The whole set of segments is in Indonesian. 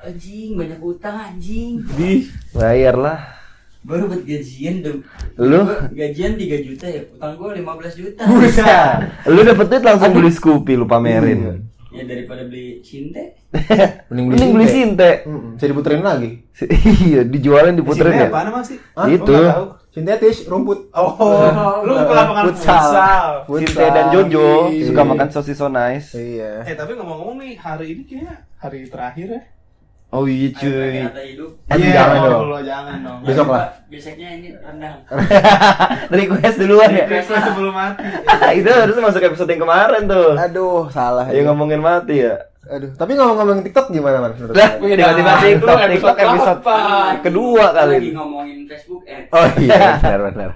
Anjing, banyak utang anjing. Di bayar lah. Baru buat gajian dong. Lu? Gajian 3 juta ya. Utang gua 15 juta. Bisa. Lu dapet duit langsung beli Scoopy lu pamerin. Ya daripada beli cinte. Mending Mending beli Sinte. Mm-mm. Bisa diputerin lagi. Iya, dijualin diputerin ya. apaan emang sih? Hah? Itu. Sintetis, rumput. Oh, lu ke lapangan Futsal. futsal. Sinte dan Jojo Iya. suka makan sosis so nice. Iya. Eh tapi ngomong-ngomong nih hari ini kayaknya hari terakhir ya. Oh iya cuy. kata hidup. Aduh, Iya, jangan oh, dong. lo jangan dong. Besok lah. Besoknya ini rendang. Request duluan ya. Request sebelum mati. itu harusnya masuk episode yang kemarin tuh. Aduh, salah. Ya. ngomongin mati ya. Aduh, tapi ngomong-ngomong TikTok gimana, Man? menurut Lah, kalian? tiba-tiba Nah, TikTok, itu TikTok episode kedua Lagi kali. ngomongin Facebook eh. Oh iya, benar benar.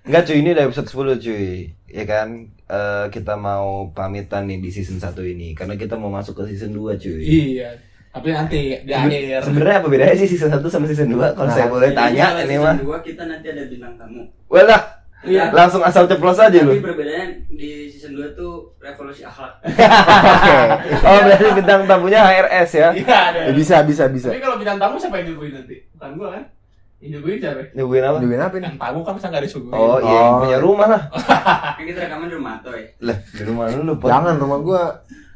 Enggak cuy, ini udah episode 10 cuy. Ya kan? Eh, kita mau pamitan nih di season 1 ini karena kita mau masuk ke season 2 cuy. Iya. Tapi nanti di akhir. Sebenarnya apa bedanya sih season 1 sama season 2? Kalau Nah, saya boleh tanya ini season mah. dua kita nanti ada bintang tamu. Walah, Iya. langsung asal ceplos aja lu. Tapi perbedaannya di season 2 tuh revolusi akhlak. Oke. Oh, berarti bintang tamunya HRS ya. Iya ada. Ya, bisa, bisa, bisa. Tapi kalau bintang tamu siapa yang nyuguhin nanti? Bukan gua kan? Nyuguhin siapa? Nungguin apa? Juga apa nih? Yang tamu kan bisa nggak disuguhin. Oh, iya, Oh. punya rumah lah. Kan kita rekaman di rumah toy. Lah, di rumah lu lu Pot. Jangan rumah gua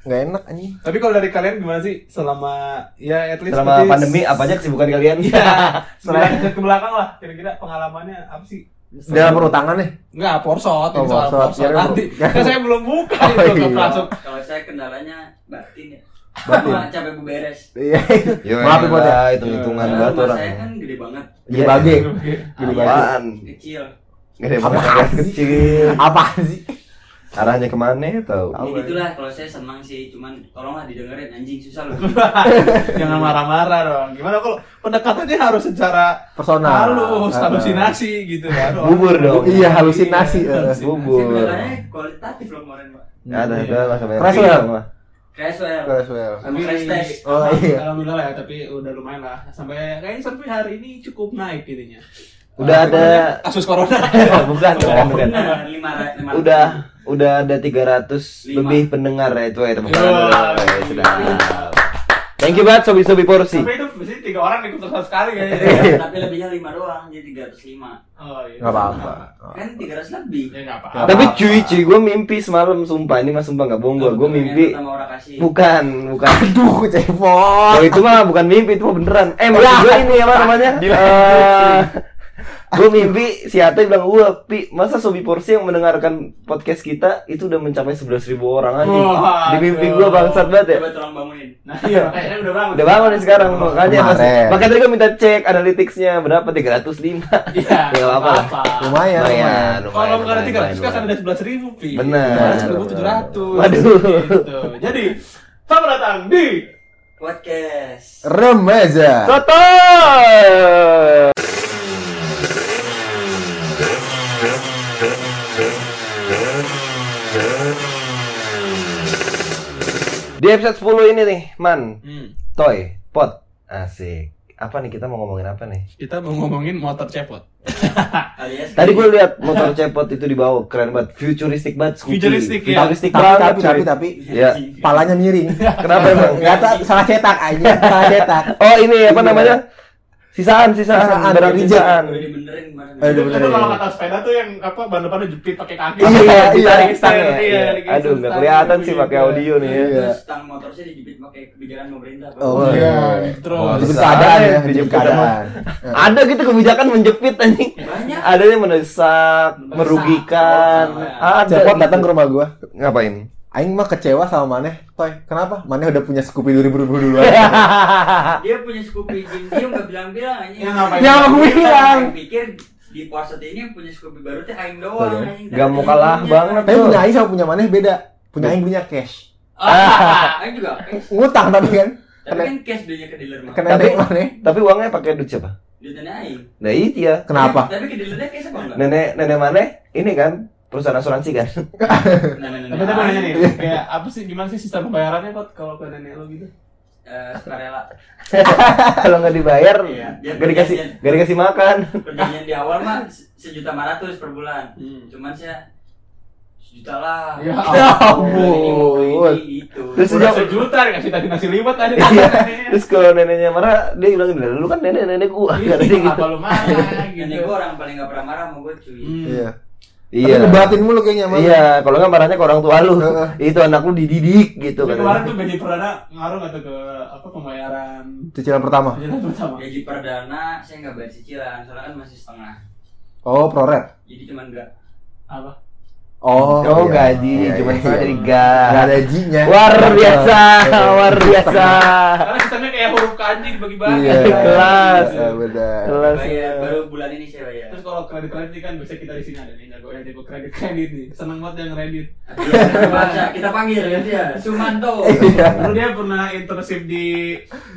nggak enak anjing. Tapi kalau dari kalian gimana sih selama ya at least Selama pandemi apa aja kesibukan kalian? Iya. Selain ke belakang lah, kira-kira pengalamannya apa sih? Dalam perutangan nih. Enggak, porsot, Oh, ini soal porsot. porsot. Kira- Nanti, kan saya belum buka Oh, itu iya. masuk. Kalau saya kendalanya batin ya. Batin. Capek beberes. Iya. Yo, Maaf ya, ya. hitung-hitungan banget rumah orang. saya kan gede banget. Gede bage. Gede. Apaan? Kecil. Gede banget sih? kecil. Apaan sih? Arahnya ke mana ya tau? Ya gitulah kalau saya senang sih, cuman tolonglah didengerin anjing susah loh. Jangan marah-marah dong. Gimana kalau pendekatannya harus secara Personal. halus, halusinasi gitu kan. Bubur dong. Iya, halusinasi. Halusinasi. Bubur. Sebenarnya kualitatif loh kemarin, Pak. Ada, Iya. ada lah sampai Creswell. Creswell. Creswell. Test. Oh, iya. Alhamdulillah ya, tapi udah lumayan lah. Sampai kayaknya sampai hari ini cukup naik ininya. Udah ada kasus corona. bukan, bukan, bukan. Udah udah ada 300 Lima. lebih pendengar ya itu ya tepuk Iya. tangan dulu. Ya, sudah. Thank you banget sobi-sobi porsi. Tapi itu mesti tiga orang ikut terus sekali kayaknya. Iya, Tapi lebihnya lima doang, jadi 305. Oh iya. Nggak apa-apa. Kan 300 lebih. Ya nggak apa-apa. Tapi cuy, cuy, gue mimpi semalam sumpah ini mah sumpah nggak bohong gue. Gue mimpi Sama orang kasih. bukan, bukan. Aduh, cepot. Oh itu mah bukan mimpi, itu mah beneran. Eh maksud gue ini apa namanya? Eh, gue mimpi si Ate bilang gue, pi masa Sobi Porsi yang mendengarkan podcast kita itu udah mencapai 11.000 ribu orang aja. Wah, Di mimpi gue bangsat banget ya. Coba tolong bangunin. Nah iya, kayaknya udah bangun. Udah bangun nih sekarang makanya mas, makanya tadi gue minta cek analyticsnya berapa 305 Iya. Ya, apa-apa lah. Lumayan, lumayan. Kalau bukan ada tiga ratus kan ada sebelas ribu pi. Benar. Sepuluh tujuh ratus. Waduh. Gitu. Jadi selamat datang di Podcast. Remaja. Toto Di episode 10 ini nih, Man, Toy, Pot, asik. Apa nih kita mau ngomongin apa nih? Kita mau ngomongin motor cepot. Tadi gue lihat motor cepot itu di bawah, keren banget, futuristic banget, Scoopy. Futuristic, ya. futuristic Tapi, banget. tapi, cuy. tapi, tapi, Ya. palanya miring. Kenapa emang? Nggak tahu, salah cetak aja, salah cetak. Oh ini apa namanya? Sisaan, sisaan, Sisaan, barang sisaan. Eh, Itu bener, iya. kalau kata sepeda tuh yang apa ban depannya jepit pakai kaki. Iya, Iya, iya. stang ya. Iya, Iya. dikasih Aduh, nggak stang kelihatan gitu, sih pakai iya. audio nih ya. Iya. Terus tang motor saya dijepit pakai kebijakan pemerintah. Oh, Iya, iya. terus. Keadaan ya, dijemput keadaan. Ada gitu kebijakan menjepit anjing. Banyak. Ada yang mendesak, merugikan. Ada. Cepot datang ke rumah gua. Ngapain? Aing mah kecewa sama Maneh. Toy, kenapa? Maneh udah punya Scoopy 2000 duluan. Dia punya Scoopy Jim Jim nggak bilang-bilang aja. Ya, ngapain? Ya, aku bilang. Pikir di puasa ini yang punya Scoopy baru teh aing doang. Anjing. Gak mau kalah banget. Tapi punya Aing sama punya Maneh beda. Punya Aing punya cash. Ah, aing juga. cash. Ngutang tapi kan. Tapi kan cash belinya ke dealer mah. Tapi- Maneh. Tapi uangnya pakai duit siapa? Duitnya aing. Nah itu ya. Kenapa? Tapi ke dealernya cash apa enggak? Nenek nenek mana? Ini kan perusahaan asuransi kan. Nah, nah, nah, Tapi nah. tapi nanya nih, kayak apa sih gimana sih sistem pembayarannya kok kalau ke nenek lo gitu? Eh, sukarela. Kalau nggak dibayar, Iya. gak dikasih gak dikasih makan. Perjanjian di awal mah se- sejuta lima ratus per bulan. Hmm. Cuman saya Sejuta lah. Ya ampun. ini, gitu. Terus Udah sejak- sejuta dikasih tadi nasi liwet tadi. Iya. Terus kalau neneknya marah, dia bilang gini, lu kan nenek-nenek gua, kata dia gitu. Apa lu marah Nenek gitu. gue orang paling gak pernah marah sama gue cuy. Hmm. Iya. Iya. Tapi ngebatin mulu kayaknya Mas. Iya, kalau nggak marahnya ke orang tua lu. Itu anak lu dididik gitu kan. kemarin tuh gaji perdana ngaruh nggak tuh ke apa pembayaran Cicilan pertama. jalan pertama? Gaji perdana saya nggak bayar cicilan, soalnya kan masih setengah. Oh, proret. Jadi cuman enggak. Apa? Oh, Oh, iya. gaji, Iya, cuma iya, iya. tiga. Nggak ada G-nya. Luar biasa, Iya. luar biasa. Karena sistemnya kayak huruf kanji bagi-bagi. Iya. Kelas. Iya, benar. Kelas. Bayar baru bulan ini saya bayar. Terus kalau kredit kredit ini kan biasa kita di sini ada nih jago yang jago kredit kredit nih. Seneng banget yang kredit. Iya, kita baca, kita panggil ya dia, Sumanto. Iya. Lalu dia pernah internship di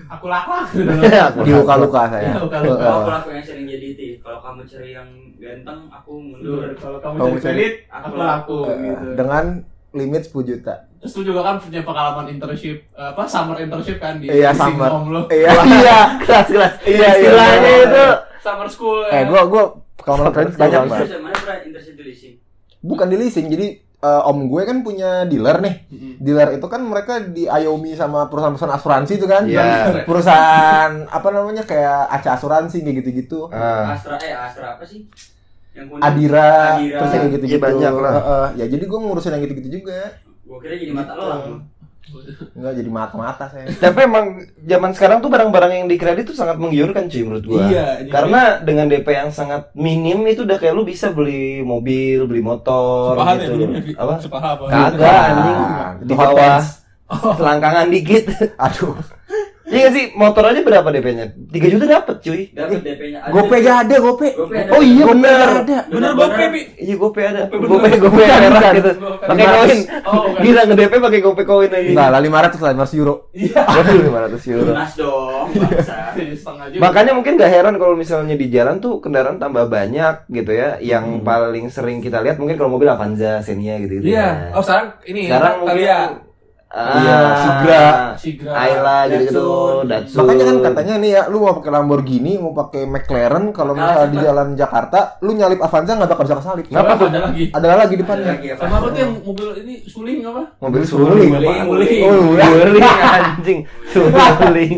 aku gitu. Di luka-luka saya. Iya, luka-luka. Kalau aku laku yang kalau kamu cari yang ganteng, aku mundur. Kalau kamu Kamu cari- aku laku Eh, gitu. Dengan limit 10 juta. Terus lu juga kan punya pengalaman internship apa summer internship kan di Iya, di summer. Lu. Iya. Iya, kelas kelas. Iya, iya, Istilahnya iya. itu Summer school. Eh, ya. gua gua kalau kredit banyak Bang. banget. Terus mana pernah internship di leasing? Bukan di leasing, jadi eh, om gue kan punya dealer nih. Mm-mm. Dealer itu kan mereka diayomi sama perusahaan-perusahaan asuransi itu kan. Iya. Perusahaan apa namanya kayak Aca Asuransi kayak gitu-gitu. Ah. Astra eh Astra apa sih? Yang kuning. Adira, Adira. terus yang kayak gitu-gitu. Iya, banyak lah. Heeh. ya jadi gue ngurusin yang gitu-gitu juga. Gua kira jadi mata lelang. lu. Enggak jadi mata-mata saya. Tapi emang zaman sekarang tuh barang-barang yang di kredit tuh sangat menggiurkan cuy menurut gua. Iya, jadi- Karena dengan DP yang sangat minim itu udah kayak lu bisa beli mobil, beli motor Sepahan ya gitu. Vi? Apa? Sepaha apa? Kagak anjing. Itu Di bawah pants. selangkangan dikit. Aduh. Iya sih, motor aja berapa DP-nya? 3 juta dapet cuy. Dapat DP-nya ada. Gope gak ada, gope. Ada. Oh iya bener. ada. Bener gope, Pi. Iya gope ada. Gope Gope bener. gope merah gitu. Pakai koin. Oh. Gila nge-DP pakai gope koin aja. Enggak lah 500 lah, 500 euro. Waduh 500 euro. Lunas dong. Makanya mungkin gak heran kalau misalnya di jalan tuh kendaraan tambah banyak gitu ya. Yang Hmm. paling sering kita lihat mungkin kalau mobil Avanza, Xenia gitu gitu. Iya. Oh, sekarang ini Sekarang mungkin. Ah, Iya, Sigra. Sigra. Ayla gitu-gitu, Datsun. Makanya kan katanya nih ya, lu mau pakai Lamborghini, mau pakai McLaren, kalau misalnya Nah, di jalan Jakarta, lu nyalip Avanza nggak bakal bisa kesalip. Kenapa? Ada lagi. Ada lagi Ada depannya. lagi apa? Sama apa tuh yang mobil ini suling apa? mobil suling. Suling, suling. Oh, suling anjing. Suling.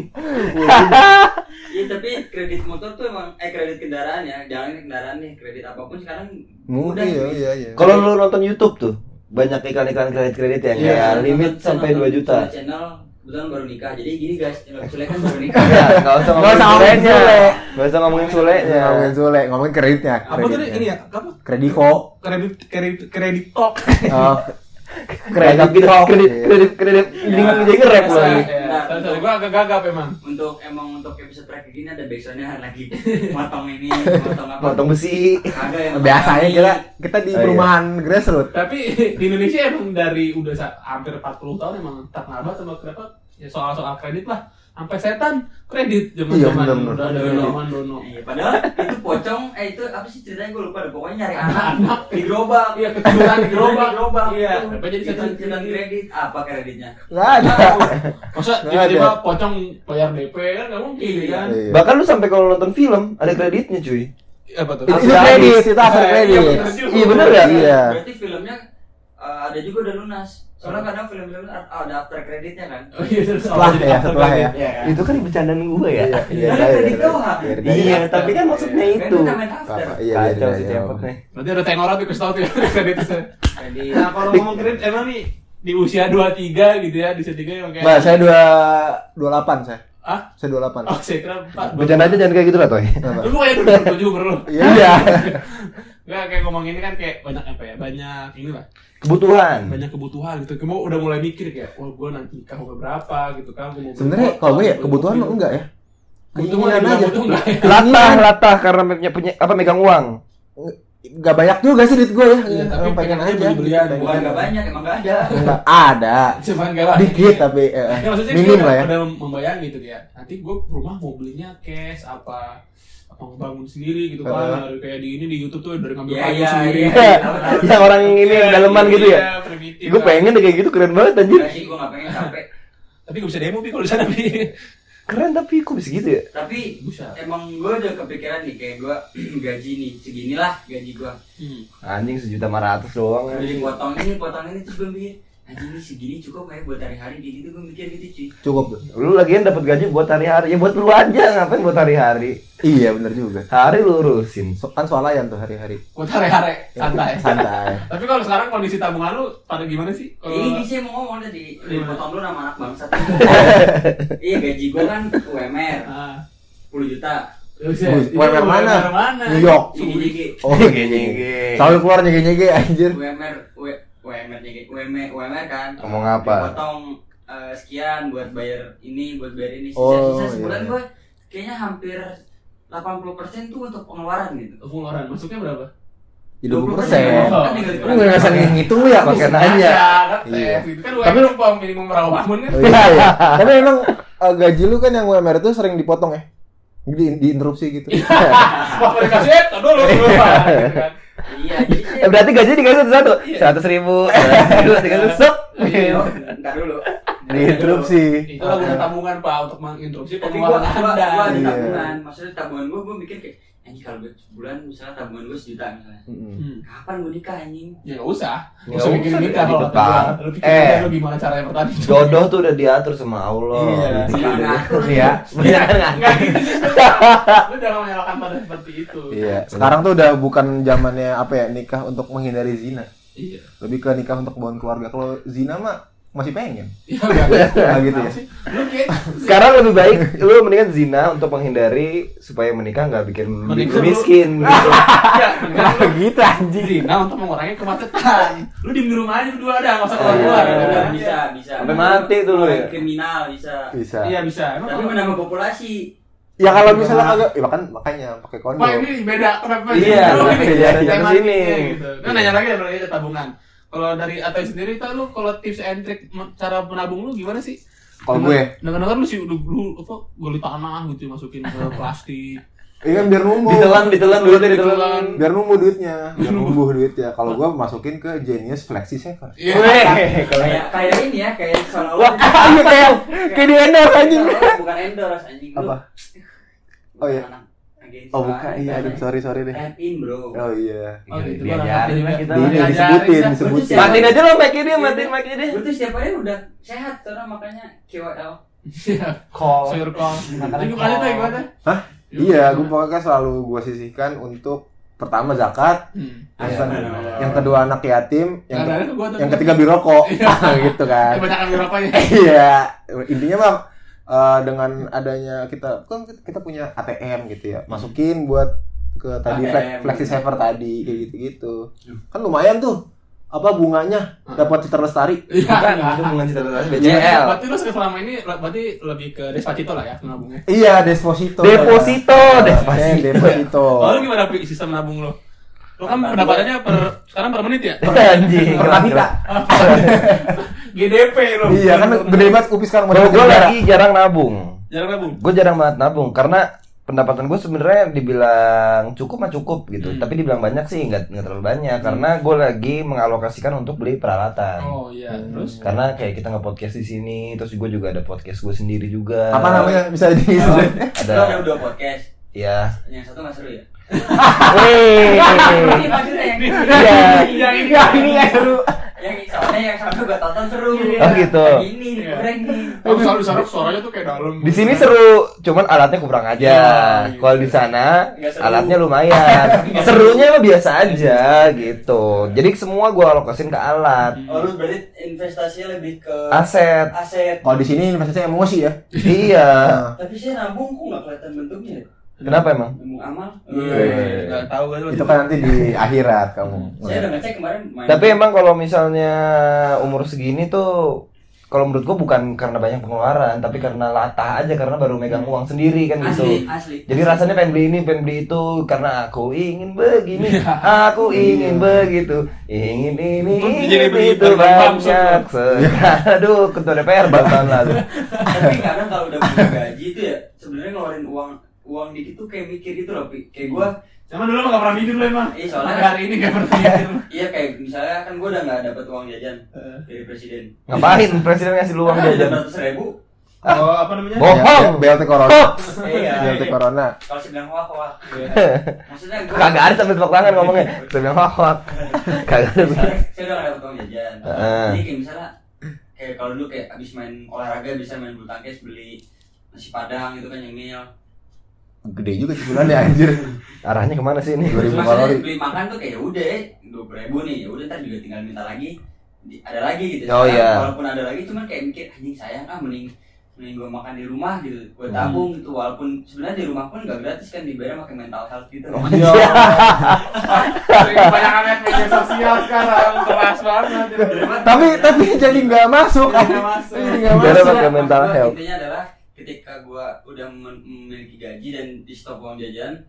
Iya tapi kredit motor tuh emang eh kredit kendaraan ya, jangan kendaraan nih, kredit apa pun sekarang Mudah iya cuy. iya iya. Kalau lu nonton YouTube tuh banyak iklan-iklan kredit-kredit yang Iya, kayak limit sampai saya 2 nonton juta. channel kebetulan baru nikah. Jadi gini guys, channel Sule kan baru nikah. Ya, enggak usah ngomongin usah ngomongin sulenya. Sule. Enggak usah ngomongin sulenya. ngomongin Sule, ngomongin kreditnya. Apa tuh ini ya? Apa? Krediko. Kredit kredit kredit talk. Oh, Kredit kredit kredit kredit kredit Ya. jadi. Nah, Sorry, sorry, gua agak gagap emang. Untuk emang untuk terakhir gini ada backsoundnya lagi motong ini, motong apa? Potong besi. Ada yang biasanya kita kita di Oh, iya. perumahan grassroots. Tapi di Indonesia emang dari udah hampir 40 tahun emang tak nabat sama kenapa ya soal-soal kredit lah. Sampai setan kredit zaman Iya, zaman bener-bener. udah ada zaman dono. Iya, padahal itu pocong, eh itu apa sih ceritanya gue lupa deh. Pokoknya nyari anak di gerobak. Iya, ketiduran di gerobak. Gerobak. Iya, Itu. apa jadi setan setan kredit? kredit? Apa kreditnya? Nggak ada. Masa tiba-tiba ada. pocong bayar DP kan nggak mungkin Iya. kan? Iya. Bahkan lu sampai kalau nonton film ada kreditnya cuy. Apa tuh? Itu kredit, itu after iya, kredit. Iya, bener ya? Iya. Berarti filmnya eh, ada juga udah lunas. Soalnya kadang film-film ada ada after kreditnya kan. Oh iya, terus Setelah ya, setelah ya. Iya kan? Itu kan bercandaan gue ya. Iya, iya, Ada iya, kredit iya. doang. Iya, Iya, iya. tapi kan maksudnya itu. Kredit namanya after. Iya, Kacau iya, sih iya. cepet nih. Berarti ada tenor tuh kasih tuh ya kredit. Kredit. Nah, kalau ngomong kredit emang nih di usia 23 gitu ya, di usia 3 yang kayak Mbak, saya dua dua delapan saya. Ah? Saya dua delapan. Oh, saya kira 4. Bercanda aja jangan kayak gitu lah toy. Lu kayak 27 bro. Iya. Enggak kayak ngomong ini kan kayak banyak apa ya? Banyak ini lah. Kebutuhan. Banyak kebutuhan gitu. Kamu udah mulai mikir kayak, wah gua nanti nikah umur berapa gitu kan. Sebenarnya kalau gue ya kebutuhan mah enggak ya. Kebutuhan aja. enggak ya? Latah, latah karena punya punya apa megang uang. Enggak banyak juga sih duit gue ya. Iya, tapi pengen pengen aja. beli-belian. Bukan nggak banyak, emang nggak ada. Enggak ada. Cuman gak lah. Dikit tapi eh, Ya, maksudnya minim lah ya. Udah membayang gitu ya. Nanti gue rumah mau belinya cash apa bangun sendiri gitu kan. Dari kayak di ini di YouTube tuh dari ngambil Iya, kayu iya, sendiri. iya. Yang orang ini Iya, yang daleman gitu ya. iya, primitif Gue pengen deh kayak gitu keren banget anjir. Sih, gue pengen capek. Tapi gak bisa demo Pi kalau di sana Pi. Keren tapi kok bisa gitu ya? Tapi Buset. emang gue udah kepikiran nih kayak gue gaji nih seginilah gaji gue. Hmm. Anjing sejuta lima ratus doang. Jadi anjing. potong ini potong ini terus gue ini segini cukup kayak buat hari-hari gitu gue mikir gitu cuy. Cukup tuh. Lu lagian dapat gaji buat hari-hari. Ya buat lu aja, ngapain buat hari-hari? Iya bener juga. Hari lu urusin. So, kan soalayan tuh hari-hari. Buat hare-hare santai. Santai. Tapi kalau sekarang kondisi tabungan lu pada gimana sih? Kalau Ini sih mau ngomong tadi, dipotong dulu nama anak bangsa. iya gaji gue kan UMR Ah. 10 juta. Buset, Wih, itu UMR mana? UMR mana? New York. Oh, Gege-gege. Selalu keluar nyege-nyege anjir. UMR UMR jadi UMR UMR kan. Ngomong apa? Dipotong eh, sekian buat bayar ini, buat bayar ini. Oh, Sisa-sisa sebulan iya. gue kayaknya hampir 80% tuh untuk pengeluaran gitu. Pengeluaran masuknya berapa? Di 20 persen. Oh. Kan tinggal Lu dikurangin. nggak usah ngitung lu ya. Pakai nanya. kan, Iya. gitu kan Tapi lu- upah minimum rawa bangun kan? Oh, iya, iya. Tapi emang eh, gaji lu kan yang UMR itu sering dipotong ya? Di, diinterupsi gitu. Wah, mereka sih, tar dulu Iya, jadi Eh, berarti gaji dikasih satu-satu. Seratus ribu. Seratus tiga ratus. Sup. Oh, Ntar dulu. Diinterupsi. Itu lah guna tabungan, Pak, untuk menginterupsi Tapi gua, pengeluaran gua, Anda. gua ada Iya. tabungan. Maksudnya tabungan gua, gua mikir kayak anjing kalau gue sebulan misalnya tabungan gua sejuta misalnya. Hmm. Kapan gua nikah anjing? Ya nggak usah. Nggak Nggak usah mikirin usah, nikah kalau depan. Lu pikir Eh. lu gimana caranya bertani. Jodoh tuh udah diatur sama Allah. Iya. Gitu. Sama ngatur. Iya. Bener kan? Enggak gitu. Lu jangan menyalahkan pada seperti itu. Iya. Sekarang tuh udah bukan zamannya apa ya nikah untuk menghindari zina. Iya. Lebih ke nikah untuk bangun keluarga. Kalau zina mah masih pengen. Iya, enggak. Nah, gitu ya. Sekarang lebih baik lu mendingan zina untuk menghindari supaya menikah nggak bikin lu Mending lu- miskin gitu. Ya, lu gitu anjing. zina untuk mengurangi kemacetan. Lu diem di rumah aja berdua ada, nggak usah keluar-keluar. Iya, ya udah. bisa, bisa. Sampai mati tuh lu ya. Kriminal bisa. Bisa. Iya bisa. Emang Tapi menambah populasi. Ya kalau misalnya kagak, ya makan makanya pakai kondom. Wah ini beda kenapa? Iya, tema sini? Gitu. Kan nanya lagi dari ada tabungan. Kalau dari Atoy sendiri tuh lu kalau tips and trick cara menabung lu gimana sih? Kalau gue, Dengar-dengar lu sih lu, lu apa gali tanah gitu masukin ke plastik. iya kan biar numbuh. Ditelan, ditelan dulu deh, ditelan. Biar numbuh duitnya, biar numbuh duitnya. Kalau gue masukin ke Genius Flexi Saver. Iya. Kalau Kayak kayak ini ya, kayak Wah, seolah-olah iya kayak kayak di endorse anjing. Bukan endorse anjing lu. Apa? Oh, iya. Agensi Oh bukan, iya, aduh sorry sorry deh. In bro. Oh iya. Oh, gitu. Diajarin kita. Di disebutin, disebutin. Matiin aja lo mic dia, matiin mic dia. Tuh setiap hari udah sehat karena makanya KOL. Iya. Call. Sayur Jadi gimana kol. tuh gimana? Hah? Iya, gue pokoknya selalu gue sisihkan untuk pertama zakat, Hmm. yang, Iya, yang kedua anak yatim, yang, ke- yang ketiga beli rokok, gitu kan. Kebanyakan birokanya. Iya, intinya mah eh, dengan adanya kita kan kita punya ATM gitu ya, masukin buat ke tadi ATM. flex- flexi saver tadi kayak gitu-gitu. Kan lumayan tuh apa bunganya dapat citra lestari. Iya. Bukan, itu bukan cita-cita Iya. BCL. Berarti lu selama ini berarti lebih ke Despacito lah ya menabungnya. Iya, deposito. Deposito, Eh, deposito. deposito. Oh, lu gimana sistem nabung lo? Lo kan Apa? pendapatannya per sekarang per menit ya? Anjing. Per kapita. GDP lo. Iya, kan gede banget kupis sekarang Kalau gue lagi jarang nabung. Jarang nabung. Gue jarang banget nabung karena pendapatan gue sebenarnya dibilang cukup mah cukup gitu. Hmm. Tapi dibilang banyak sih nggak nggak terlalu banyak karena gue lagi mengalokasikan untuk beli peralatan. Oh iya, terus Karena kayak kita nge-podcast di sini, terus gue juga ada podcast gue sendiri juga. Apa namanya? Bisa di Lu Ada ada dua podcast. ya. Yang satu nggak seru ya? Wih. Ini yang Iya. yang ini Ya, nggak seru. Yang soalnya yang satu gue tonton seru. Oh, gitu. Ini Iya. goreng nih. Oh, selalu sana suaranya tuh kayak dalam. Di sini seru, cuman alatnya kurang aja. Ya, gitu. Kalau di sana alatnya lumayan. Serunya mah biasa aja gitu. Jadi semua gua alokasin ke alat, Oh lu berarti investasinya lebih ke aset. aset. Kalau di sini investasinya emosi ya. iya. Tapi saya nabung kok nggak kelihatan bentuknya. Kenapa emang? Amal. Iya, enggak tahu kan itu kan nanti di akhirat kamu. Saya udah ngecek kemarin. main. Tapi emang kalau misalnya umur segini tuh kalau menurut gua bukan karena banyak pengeluaran, tapi karena latah aja karena baru megang uang sendiri kan asli gitu. asli. Jadi rasanya pengen beli ini, pengen beli itu karena aku ingin begini, aku ingin begitu, ingin ini, ingin itu banyak. Aduh, ketua DPR tahun lalu. Tapi kadang kalau udah punya gaji itu ya sebenarnya ngeluarin uang uang dikit tuh kayak mikir gitu loh. Kayak gua Sama dulu mah gak pernah mikir lu emang. Iya, soalnya- Sampai hari ini gak pernah mikir. iya kayak misalnya kan gua udah nggak dapet uang jajan dari presiden. Ngapain presiden ngasih lu uang ada jajan? ratus ribu Oh, apa namanya? Bohong. BLT Corona. Iya. BLT Corona. Kalau sedang wah wah. Iya. Maksudnya gua Kagak ada sampai tepuk tangan ngomongnya. Saya bilang wah. Kagak ada. Misalnya, saya udah gak dapet uang jajan. Jadi kayak misalnya kayak kalau dulu kayak abis main olahraga bisa main bulu tangkis beli nasi padang gitu kan nyemil. Gede juga sih bulannya anjir. Arahnya ke mana sih ini? 2000 Maksudnya kalori. beli makan tuh kayak ya udah dua ribu nih ya udah ntar juga tinggal minta lagi Di- ada lagi gitu. Oh, Sekarang iya. Walaupun ada lagi cuman kayak mikir anjing sayang ah mending mending gue makan di rumah gitu gue tabung gitu walaupun sebenarnya di rumah pun gak gratis kan dibayar pakai mental health gitu Iya. Kebanyakan lihat media sosial sekarang keras banget. Tapi tapi jadi nggak masuk. Jadi nggak masuk. Jadi nggak masuk. pakai mental Gua health. intinya adalah ketika gua udah mem- memiliki gaji dan di stop uang jajan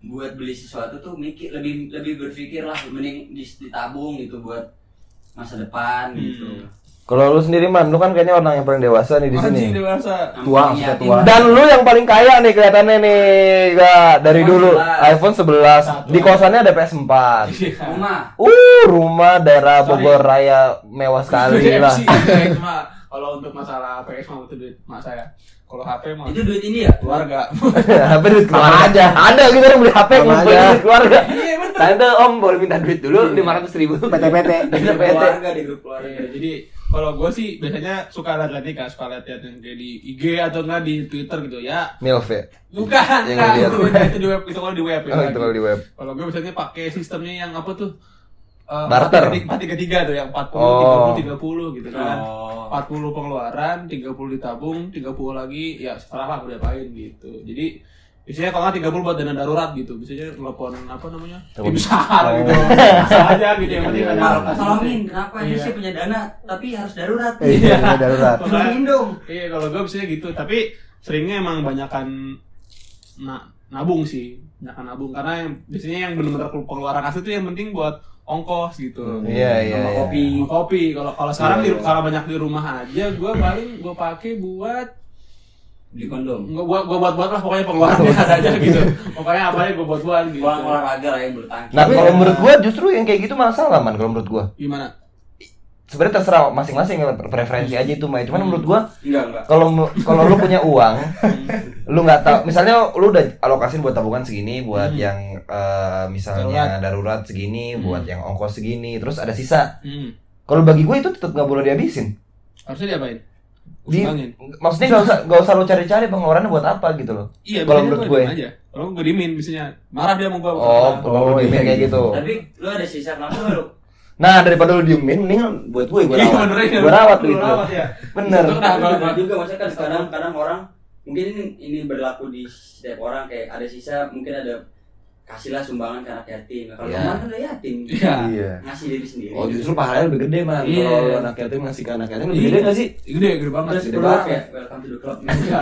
buat beli sesuatu tuh mikir lebih lebih berpikir lah mending di- ditabung gitu buat masa depan gitu Kalau lu sendiri man, lu kan kayaknya orang yang paling dewasa nih di sini. dewasa. Tua, yatim. tua. Dan lu yang paling kaya nih kelihatannya nih, gak dari iPhone dulu 11. iPhone 11. Satu. Di kosannya ada PS4. Iya. rumah Uh, rumah daerah Sorry. Bogor Raya mewah sekali lah. Iya, cuma kalau untuk masalah PS mah itu duit mak saya. Kalau HP mah itu duit ini ya keluarga. HP duit keluarga aja. Ada gitu orang beli HP ngumpulin duit keluarga. Iya betul. Tante om boleh minta duit dulu 500 ribu. PT-PT. di grup PT. keluarga di grup keluarga Iya, jadi kalau gue sih biasanya suka lihat lihat kan, suka lihat lihat yang kayak di IG atau enggak di Twitter gitu ya. Milf ya. Bukan, Yang enggak, lihat. itu, itu di web, itu kalau di web ya. Oh, itu kalau di web. Kalau gue biasanya pakai sistemnya yang apa tuh? Eh, Barter. 433 tuh yang 40 Oh. 30 30 gitu kan. oh 40 pengeluaran, 30 ditabung, 30 lagi ya setelah lah udah apain gitu. Jadi biasanya kalau nggak 30 buat dana darurat gitu. Biasanya telepon apa namanya? Tim SAR Oh. gitu. Bisa aja gitu yang penting ada alokasi. tolongin kenapa ini Iya. saya punya dana tapi harus darurat Iya, darurat. tolongin dong Iya kalau gue biasanya gitu. Tapi seringnya emang banyakan na nabung sih. Banyakan nabung karena yang biasanya yang benar-benar pengeluaran asli itu yang penting buat ongkos gitu. Iya, iya. sama iya. kopi Sama kopi kalau kalau sekarang di Iya. kalau banyak di rumah aja gue paling gue pakai buat beli kondom Nggak, gua, gua buat buat lah pokoknya pengeluarannya ada aja gitu pokoknya apa aja gua buat buat gitu Olah- olahraga lah yang bulu tangkis Nah, kalau menurut gua justru yang kayak gitu malah salah man kalau menurut gua. gimana Sebenarnya terserah masing-masing preferensi aja itu mah. Cuman menurut gua enggak enggak kalau kalau lu punya uang, lu nggak tahu misalnya lu udah alokasin buat tabungan segini buat Hmm. yang eh, misalnya darurat segini Hmm. buat yang ongkos segini terus ada sisa hmm. kalau bagi gue itu tetap nggak boleh dihabisin harusnya diapain di maksudnya nggak usah nggak usah lu cari-cari pengeluarannya buat apa gitu loh iya Kalau menurut gue. aja kalau gue dimin biasanya marah dia mau gua oh oh, oh, iya, kayak gitu. tapi lu ada sisa kenapa lu nah daripada lu diemin mending buat gue gue Iya, rawat bener ya. gue rawat Lu gitu rawat, ya. bener Itu udah Tapi gua- benar juga maksudnya kan kadang kadang orang mungkin ini ini berlaku di setiap orang kayak ada sisa mungkin ada kasihlah sumbangan ke anak yatim kalau Iya. kemarin kan ada yatim Iya. Iya. ngasih diri sendiri oh justru pahalanya lebih gede man Iya. kalau anak yatim ngasih ke anak yatim lebih Iya. gede nggak sih gede gede banget terus gede banget. kayak welcome to the club Iya.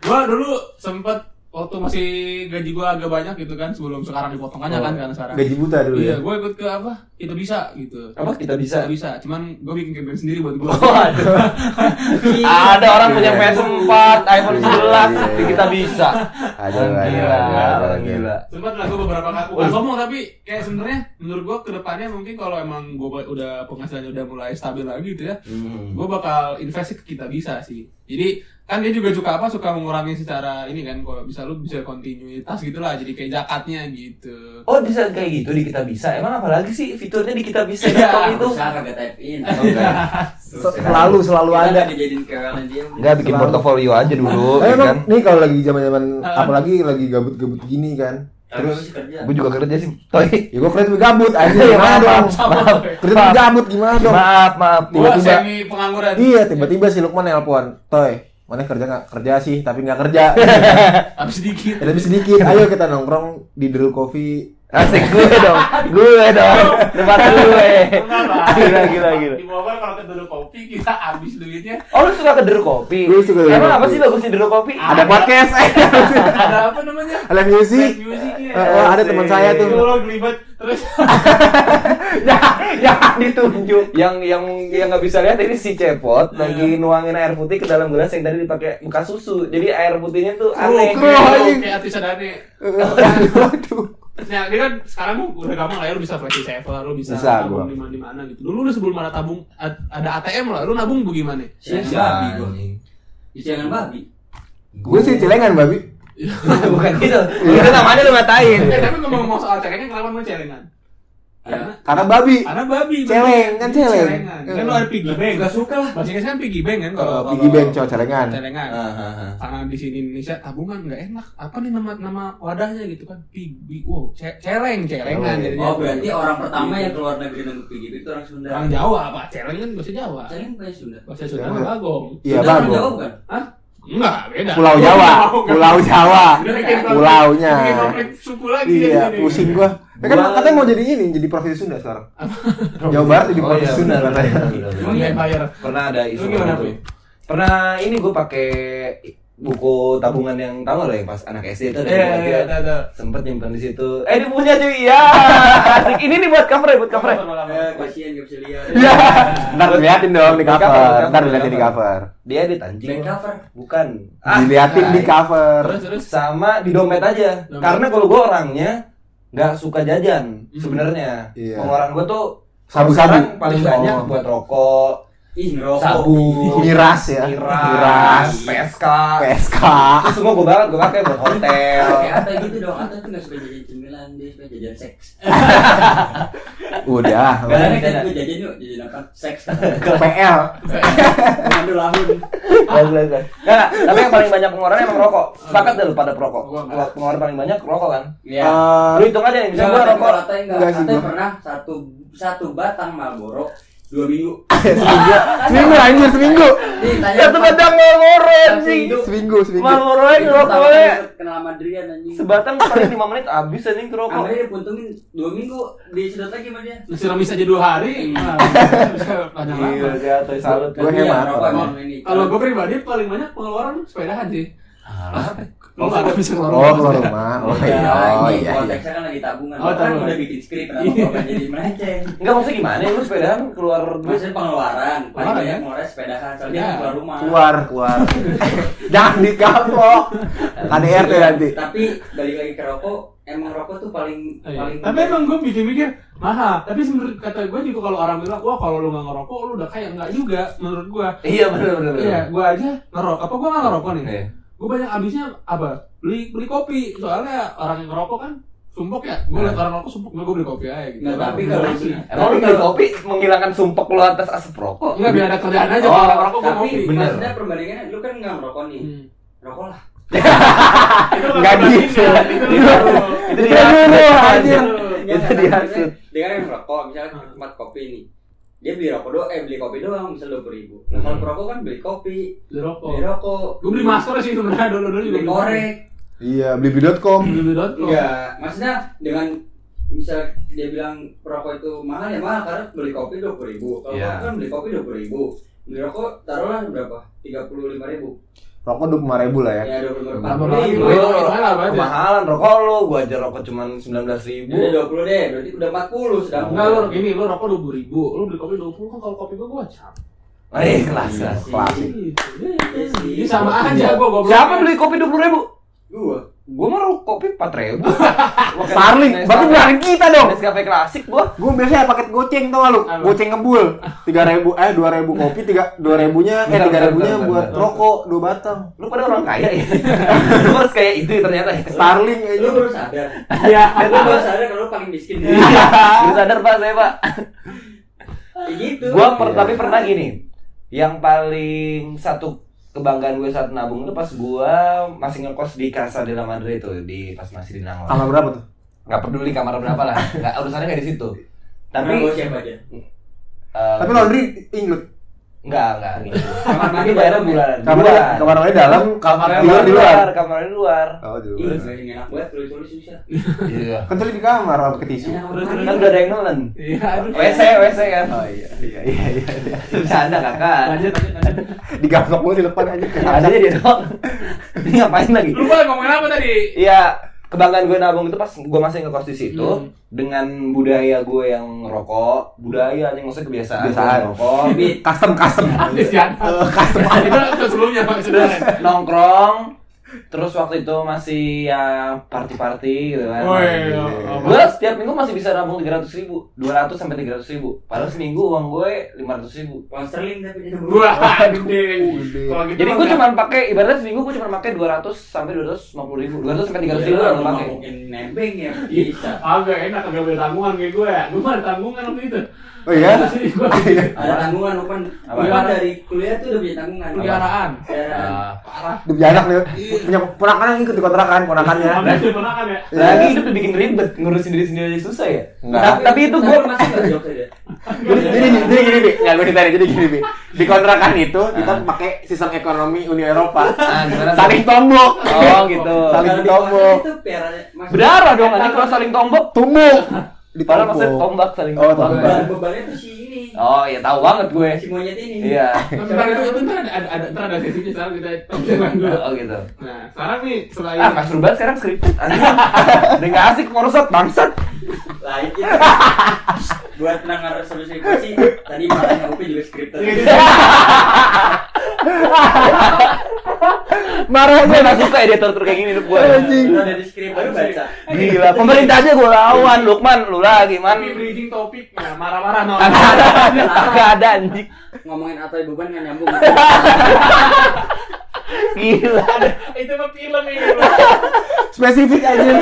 gua dulu sempet waktu masih gaji gua agak banyak gitu kan sebelum sekarang dipotong aja Oh. kan karena sekarang Gaji buta dulu iya ya. gue ikut ke apa kita bisa gitu. Apa? Kita bisa? Kita bisa. Cuman gue bikin campaign sendiri buat gue Waduh. ada orang punya PS4, iPhone 11, tapi kita bisa. Ada, gila, ada, orang gila. sempat lah gue beberapa kali. Bukan ngomong tapi kayak sebenarnya menurut gue ke depannya mungkin kalau emang gue udah penghasilannya udah mulai stabil lagi gitu ya Hmm. gue bakal invest ke kita bisa sih. Jadi kan dia juga suka apa? Suka mengurangi secara ini kan kalau bisa lu bisa kontinuitas gitulah jadi kayak zakatnya gitu. Oh bisa kayak gitu di kita bisa. Emang apa lagi sih fiturnya di kita bisa Iya, itu? usaha kagak type in Selalu selalu ada. dijadiin kewelan dia Enggak bikin Selalu. portofolio aja dulu, ya emang kan? nih kalau lagi zaman-zaman Ah. apalagi lagi gabut-gabut gini kan. terus Gue juga kerja sih. Toy. ya gue kerja gabut aja Iya, gimana maaf, dong? sama maaf. Kerja gabut gimana dong? Maaf, maaf. Tiba-tiba- semi pengangguran Iya, tiba-tiba si Lukman nelpon, "Toy, mana kerja nggak? Kerja sih, tapi nggak kerja." tapi sedikit ya, tapi sedikit. Ayo kita nongkrong di Drew Coffee. Asik gue dong. Gue dong. Tempat gue. Lah. Gila, gila, gila. Di mobil kalau ke dulu kopi kita habis duitnya. Oh lu suka ke Deru Kopi? Gue suka Emang apa sih bagus di Deru Kopi? Ada podcast. eh. Ada apa namanya? Ada music. Eh, oh, ada teman saya tuh. Itu lo gelibet terus ya, jangan ditunjuk. Yang yang yang nggak bisa lihat ini si Cepot lagi nuangin air putih ke dalam gelas yang tadi dipakai bekas susu. Jadi air putihnya tuh aneh. kru, kayak anjing. kayak artis adane. Nah, dia kan sekarang udah gampang lah ya lu bisa flexi saver, lu bisa, Bisa, tabung gua. di mana di mana gitu. Dulu lu sebelum ada tabung ad- ada ATM lah, lu nabung bagaimana? Bisa, babi gua di celengan babi Gue sih celengan babi. Bukan gitu. Itu namanya lu ngatain. Eh, tapi ngomong soal celengan, kenapa mau celengan? Karena Karena babi. karena babi. Celeng, kan celeng. Celengan. Kan lu ada piggy bank. Gak suka lah Bahasa Inggris kan piggy bank kan kalau Oh, Piggy bank cowok celengan. celengan. Karena di sini Indonesia tabungan nggak enak. Apa nih nama nama wadahnya gitu kan? Piggy. Wow, ce- celeng, celengan. Celeng. jadinya. oh berarti orang pertama yang keluar negeri nunggu pergi itu orang Sunda orang Jawa apa? Celeng kan bahasa Jawa. celeng bukan Sunda Bahasa Sunda Celeng. bagong. Iya, bagus. Jawa bukan Enggak, beda. Pulau Jawa, Pulau Jawa. Pulaunya. suku lagi Iya, pusing gua. Ya kan katanya mau jadi ini, jadi provinsi Sunda sekarang. Jawa Barat jadi Oh, provinsi iya, Sunda katanya. Pernah ada isu gitu. Pernah ini gue pakai buku tabungan yang tahu lo yang pas anak SD itu ada Iya, iya, kira- ada, ada. sempet nyimpan di situ. Eh dia punya cuy, ya. Asik. Ini nih buat cover ya, buat cover. ya. Eh, kasihan gak bisa lihat Iya. Ntar diliatin dong di Di cover, di Ntar diliatin di di cover. Dia edit anjing. back cover Bukan. Diliatin di tai. cover. Terus terus. sama di dompet aja. Dompet. Karena kalau gue orangnya nggak suka jajan sebenarnya. Iya. Pengeluaran gue tuh Sabu-sabu. paling Oh. banyak buat rokok, ih ngerokok sabu, Miras ya. miras, Miras. PSK. PSK. Itu semua gue banget gue pakai buat hotel. kayak Ata gitu dong Ata tuh gak suka jajan cemilan dia suka jajan seks Udah. Karena kan gue jajan yuk jajan apa seks Ke PL. Mandu lahun. Nggak, tapi yang paling banyak pengeluaran emang rokok. Sepakat deh lu pada perokok. Nggak. Pengeluaran paling banyak rokok kan. Iya Lu hitung aja nih, misalnya gua rokok gua. pernah satu satu batang Marlboro dua minggu seminggu. Seminggu anjir seminggu. Satu batang Marlboro anjing. Seminggu, seminggu. Marlboro pertama rokoknya. kenal sama Adrian anjing Sebatang paling 5 menit habis anjing rokok. Akhirnya dia puntungin dua minggu disedot lagi sama dia Disiram aja dua hari. Hmm. Bisa panjang lama. jatuh salut. Iya, hemat. Kalau gue pribadi paling banyak pengeluaran sepedahan sih. Lu nggak ada bisa keluar Oh, rumah. keluar rumah. Oh Ya, iya. Oh ini iya. iya. konteksnya kan lagi tabungan. Oh, kan tabungan. udah bikin skrip kenapa Iya. kok jadi melenceng. Enggak maksudnya gimana ya lu sepedahan keluar? Maksudnya pengeluaran, paling banyak ya? pengeluaran sepedahan soalnya Ya. keluar rumah. Keluar, keluar. Jangan dikaplok. KDRT nanti. Tapi balik lagi ke rokok, emang rokok tuh paling Iya. paling Tapi emang gue mikir-mikir mahal. Tapi menurut kata gue juga kalau orang bilang, wah kalau lu nggak ngerokok lu udah kaya nggak juga. Menurut gue, Iya benar benar. benar. iya gue aja ngerokok. Apa gue nggak ngerokok nih? Iya. Gue banyak habisnya apa? Beli beli kopi. Soalnya orang yang ngerokok kan sumpuk ya. Gue liat orang ngerokok sumpuk, gue beli kopi aja gitu. Nggak, tapi kalau sih Emang lu beli kopi menghilangkan sumpek lu atas asap rokok? Enggak biar ada kerjaan aja Oh, kalau orang ngerokok gue tapi kopi. bener. maksudnya perbandingannya lu kan nggak merokok nih. Hmm. Rokok lah. Nggak bukan gitu. Itu. Dia Itu dihasut. Dia kan yang merokok, misalnya ke tempat kopi nih. Dia beli rokok doang, eh beli kopi doang, misalnya dua puluh ribu. Nah, kalau Hmm. perokok kan beli kopi, Beli rokok. beli rokok, Gue beli masker sih sebenarnya dulu dulu juga beli korek. Iya. Beli beli dot com. Enggak, maksudnya dengan misal dia bilang perokok itu mahal ya mahal karena beli kopi dua puluh ribu. Kalau Iya. rokok kan beli kopi dua puluh ribu, beli rokok taruhlah berapa? Tiga puluh lima ribu. Rokok 25 ribu lah ya. Ya dua puluh ribu. kan apa aja? Kemahalan rokok lu, gua aja rokok cuman 19 ribu. Udah dua puluh deh, berarti udah empat puluh sedang. Enggak lu gini, lu rokok dua puluh ribu, lu beli kopi dua puluh kan kalau kopi gua gua cap. Eh, kelas kelas. Klasik. Ini sama aja gua goblok. Siapa beli kopi 20 ribu? Gua. Gua mah kopi 4 ribu. Starling, berarti bukan kita dong. Nescafe klasik gua. Gue biasanya paket goceng tau gak lu? Goceng ngebul. 3 ribu, eh 2 ribu kopi, 3, 2 ribunya, eh Bentar, 3 bentar, ribunya bentar, buat bentar. rokok, 2 batang. Lu pada orang kaya ya. Lu harus kayak itu ya ternyata. ya. Starling Lu aja. baru sadar. Iya. Lu baru sadar kalau lu paling miskin. Lu sadar Pak saya, Pak. Kayak gitu. Gua per, Iya. tapi pernah gini. Yang paling satu kebanggaan gue saat nabung itu pas gua masih ngekos di Casa de la Madre itu di pas masih di Nangor. Kamar berapa tuh? Nggak peduli kamar berapa lah. Nggak urusannya nggak di situ. Tapi Tapi gua siapa aja? eh, Tapi laundry include. Enggak, enggak gitu. Kamar mandi bayarnya dalam ya? bulan. Kamar Luar. kamar mandi dalam, Kamarnya di luar di luar. kamarnya di luar. Oh, di luar. gak enak banget tulis-tulis susah. Iya. Kan tadi di kamar orang pakai tisu. Banget. Kan udah ada yang nelen. Iya. WC, WC kan. Oh iya, iya, iya, iya. iya. Bercanda kakak. Lanjut, lanjut. Digaplok mulu di depan aja. Ada aja dia dong. Ini ngapain lagi? Lu boleh ngomongin apa tadi? Iya, kebanggaan gue nabung itu pas gue masih ngekos di situ Hmm. dengan budaya gue yang ngerokok, budaya yang maksudnya kebiasaan, gue Kebiasaan. ngerokok, Custom custom. Ya. Custom. Itu itu sebelumnya Pak sudah. nongkrong, Terus waktu itu masih ya party-party gitu kan. Woi, Gue setiap minggu masih bisa nabung 300 ribu 200 sampai 300 ribu Padahal seminggu uang gue 500 ribu Uang sterling tapi dia Wah, gede. Gitu Jadi gue cuma pakai ibaratnya seminggu gue cuma pakai 200 sampai 250 ribu 200 sampai 300 ribu Iya, gue pakai mungkin nembeng ya bisa. agak enak agak punya tanggungan kayak gue ya. Gue mah tanggungan waktu itu. Oh iya? Sini gue Ada tanggungan. Apa? Lukman dari kuliah tuh udah punya tanggungan. peliharaan. Peliharaan. Ah. Parah. Dia punya anak nih, punya ponakan yang ikut di kontrakan, ponakannya. Ada yang ponakan ya. Lagi hidup udah bikin ribet ngurusin diri sendiri aja susah ya Enggak. Tapi, tapi itu gue. Jadi, jadi, jadi gini, Bi. Nggak, gue ceritain. Jadi gini, Bi. Di kontrakan itu, kita pakai sistem ekonomi Uni Eropa. Ah? Saling tombok. Oh gitu Saling tombok. itu Berdarah dong anjing kalau saling tombak Tumbuk. Padahal maksudnya tombak saling Oh, tombak tombak. Beban bebannya tuh si ini. Oh ya tahu banget gue Si monyet ini. Iya Tapi ntar itu, itu ntar ada, ada, ada, ntar ada sesinya sekarang kita tontonan dulu. Oh gitu Nah, sekarang nih selain Ah, Mas Ruban sekarang skripted anjing. Udah gak asik ngurusat bangsat. Lah itu. Buat pendengar solusi sih tadi makanya Upi juga skripter. Marahnya gak suka editor tur kayak gini hidup gue. Anjing. Udah dari skrip baru baca. Gila, pemerintah aja gue lawan, Lukman, lu lagi man. tapi bridging topiknya marah-marah no. Kagak ada, anjing. Ngomongin atau beban nggak nyambung. Gila. itu mah film ini. spesifik aja.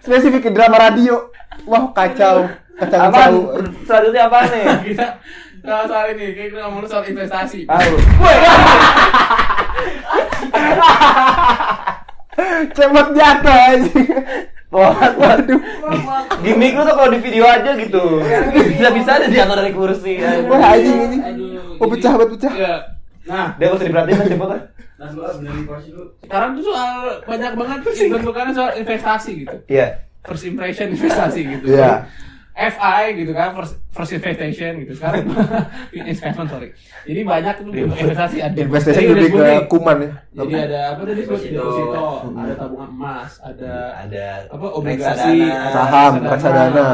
Spesifik ke drama radio. Wah, kacau. Kacau kacau. Selanjutnya apa nih? Kita soal soal ini, kayak kita ngomong soal investasi. Tahu. Cepet jatuh aja. Waduh. Gimik lu tuh kalau di video aja gitu. Bisa-bisa aja jatuh dari kursi. Wah, anjing ini. Oh, pecah, buat pecah. Iya. Nah, Dia harus diperhatiin cepet kan? Nah, sekarang tuh soal banyak banget tuh bentukannya soal investasi gitu. Iya. First impression investasi gitu. Iya. FI gitu kan first, first investation gitu sekarang investment sorry. Jadi banyak tuh investasi. ada. Investasi lebih ke kuman ya. jadi ada apa tadi Deposito. deposito. Ada tabungan emas ada Ada apa obligasi reksadana, Saham, reksadana.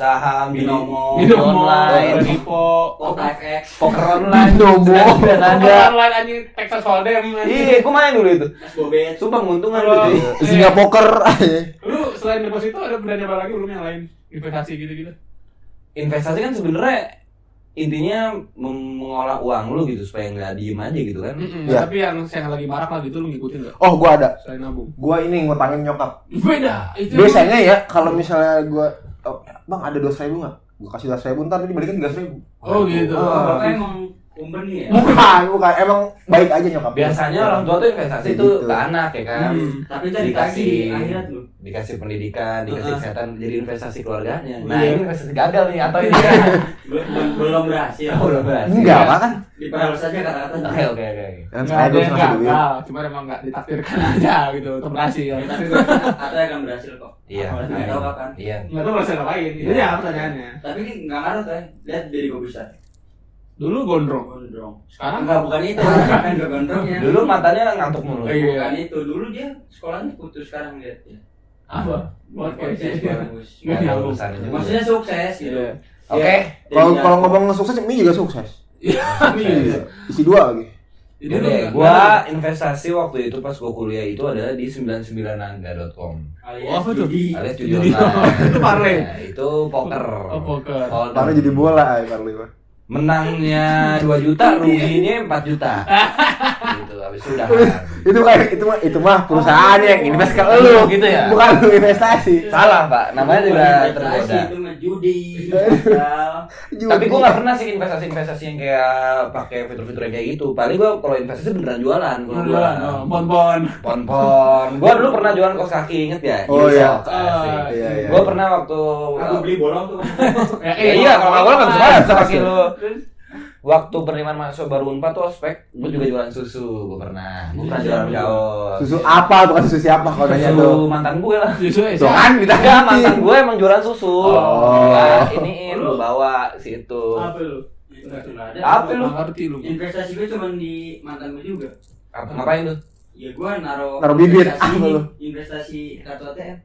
Saham, Binomo, binomo, binomo online, repo Kota FX. poker online, Binomo. dan ada online anjing Texas Hold'em Iya, gua main dulu itu. Bobet. Sumpah menguntungkan Halo. gitu. Isinya poker. lu selain deposito ada berani apa lagi belum yang lain investasi gitu-gitu Investasi kan sebenarnya intinya mengolah uang lu gitu supaya nggak diem aja gitu kan. Mm-mm, Iya. tapi yang yang lagi marak lah gitu lu ngikutin nggak Oh, gua ada. selain nabung Gua ini ngutangin nyokap. beda itu Biasanya ya kalau misalnya gua oh, Bang ada dua ribu nggak? Gua kasih dua ribu ntar dibalikin tiga ribu. Oh, gitu. Oh, emang ya? Bukan, bukan. Emang baik aja nyokap. Biasanya orang tua tuh investasi itu gitu. ke anak ya kan. Hmm. Tapi tadi Dikasih. dikasih akhirat. Dikasih pendidikan, dikasih kesehatan, jadi investasi keluarganya. Nah, Iya. ini investasi gagal nih atau ini kan? Belum belum- belum berhasil. Oh, belum berhasil. Enggak, apa kan? Diperhalus saja kata-katanya. Oke, oke, oke. Kan Nggak saya gagal, cuma emang nggak ditakdirkan aja gitu untuk berhasil. Tapi Atau akan berhasil kok. Iya. Awalnya nggak tahu kapan. Iya. nggak tahu berhasil ngapain. Itu Iya. ya pertanyaannya. Tapi ini nggak ngaruh tuh. Lihat dari gue besar. Dulu gondrong. Gondrong. Sekarang Enggak bukan itu. Kan enggak gondrongnya. Dulu matanya ngantuk mulu. Iya. Bukan itu. Dulu dia sekolahnya putus sekarang lihat ya. apa? Buat Podcast bagus. Maksudnya sukses gitu. Iya. Oke. Dia- Kalau kalau ngomong sukses, mie juga sukses. Iya. Iya. Isi dua lagi. Jadi Iya, gua investasi waktu itu pas gua kuliah itu adalah di 99anga.com. alias Oh, apa tuh? judi. Alias judi online. Itu parlay? Nah, itu poker. Oh, poker. Kalau Karena jadi bola ay Parli mah. Menangnya 2 juta, ruginya 4 juta. gitu, habis itu udah. Itu kan itu mah itu mah perusahaan yang invest ke lu Gitu ya? Bukan lu investasi. Salah, Pak. Namanya juga Investasi, tergoda. Itu mah judi. modal. Tapi gua nggak pernah sih investasi-investasi yang kayak pakai fitur-fitur yang kayak gitu. Paling gua kalau investasi beneran jualan. Kalau Jualan, oh, bon-bon. Pon-pon. Gua dulu pernah jualan kaos kaki, inget ya? Oh, iya. Ah, iya, iya. Gua pernah waktu Aku beli bolong tuh. Ya, Ya, iya, kalau nggak boleh nggak bisa sama kaki lu. Waktu penerimaan mahasiswa baru unpad tuh ospek, gue juga jualan susu, gue pernah. Gue pernah jualan kaos. Susu apa bukan susu siapa kalau nanya Susu tuh. mantan gue lah. Justru ya, Tuh kan kita Enggak, mantan gue emang jualan susu. Oh. Ya, iniin lu bawa si itu. apa lu? Apa lu? Ngerti lu. Investasi gue cuma di mantan gue juga. Apa ngapain tuh? Ya gue naro Naruh bibit. ini, lu? investasi kartu ATM.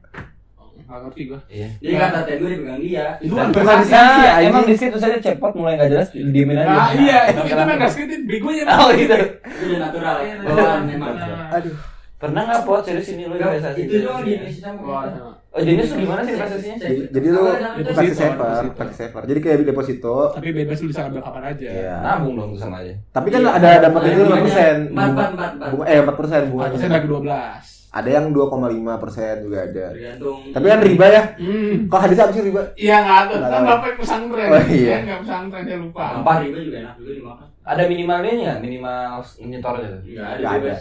Nggak ngerti gua. Iya. Jadi kartu ATM gue dipegang dia. Itu kan bukan bisa, anjing. emang di situ saja cepot mulai nggak jelas, diemin aja. Nah, iya, itu Kenapa? memang nggak skripted, begonya. Oh gitu. Itu udah natural. Iya, Bawaan iya. memang. Aduh. Pernah nggak pot serius ini lu Enggak, investasi? itu doang di Indonesia sama kita. Oh, jadi itu gimana sih investasinya? Jadi, jadi lu pakai saver, pakai saver. Jadi kayak deposito. Tapi bebas lu bisa ambil kapan aja. Iya. Nabung dong sama aja. Tapi kan Iya. ada dapat itu Bunganya lima persen. Empat, empat, empat, empat. Bunga eh empat persen bunga. Harusnya bagi 12. Ada yang 2,5 persen juga ada. Tergantung. Tapi kan riba ya. Hmm. Kok hadisnya apa sih riba? Iya nggak ada, Nggak kan bapak yang pesantren. Oh, iya. Kan nggak pesantren dia lupa. Empat ribu juga enak juga dimakan. Ada minimalnya nggak? Minimal nyetornya Nggak ada. ya, ada.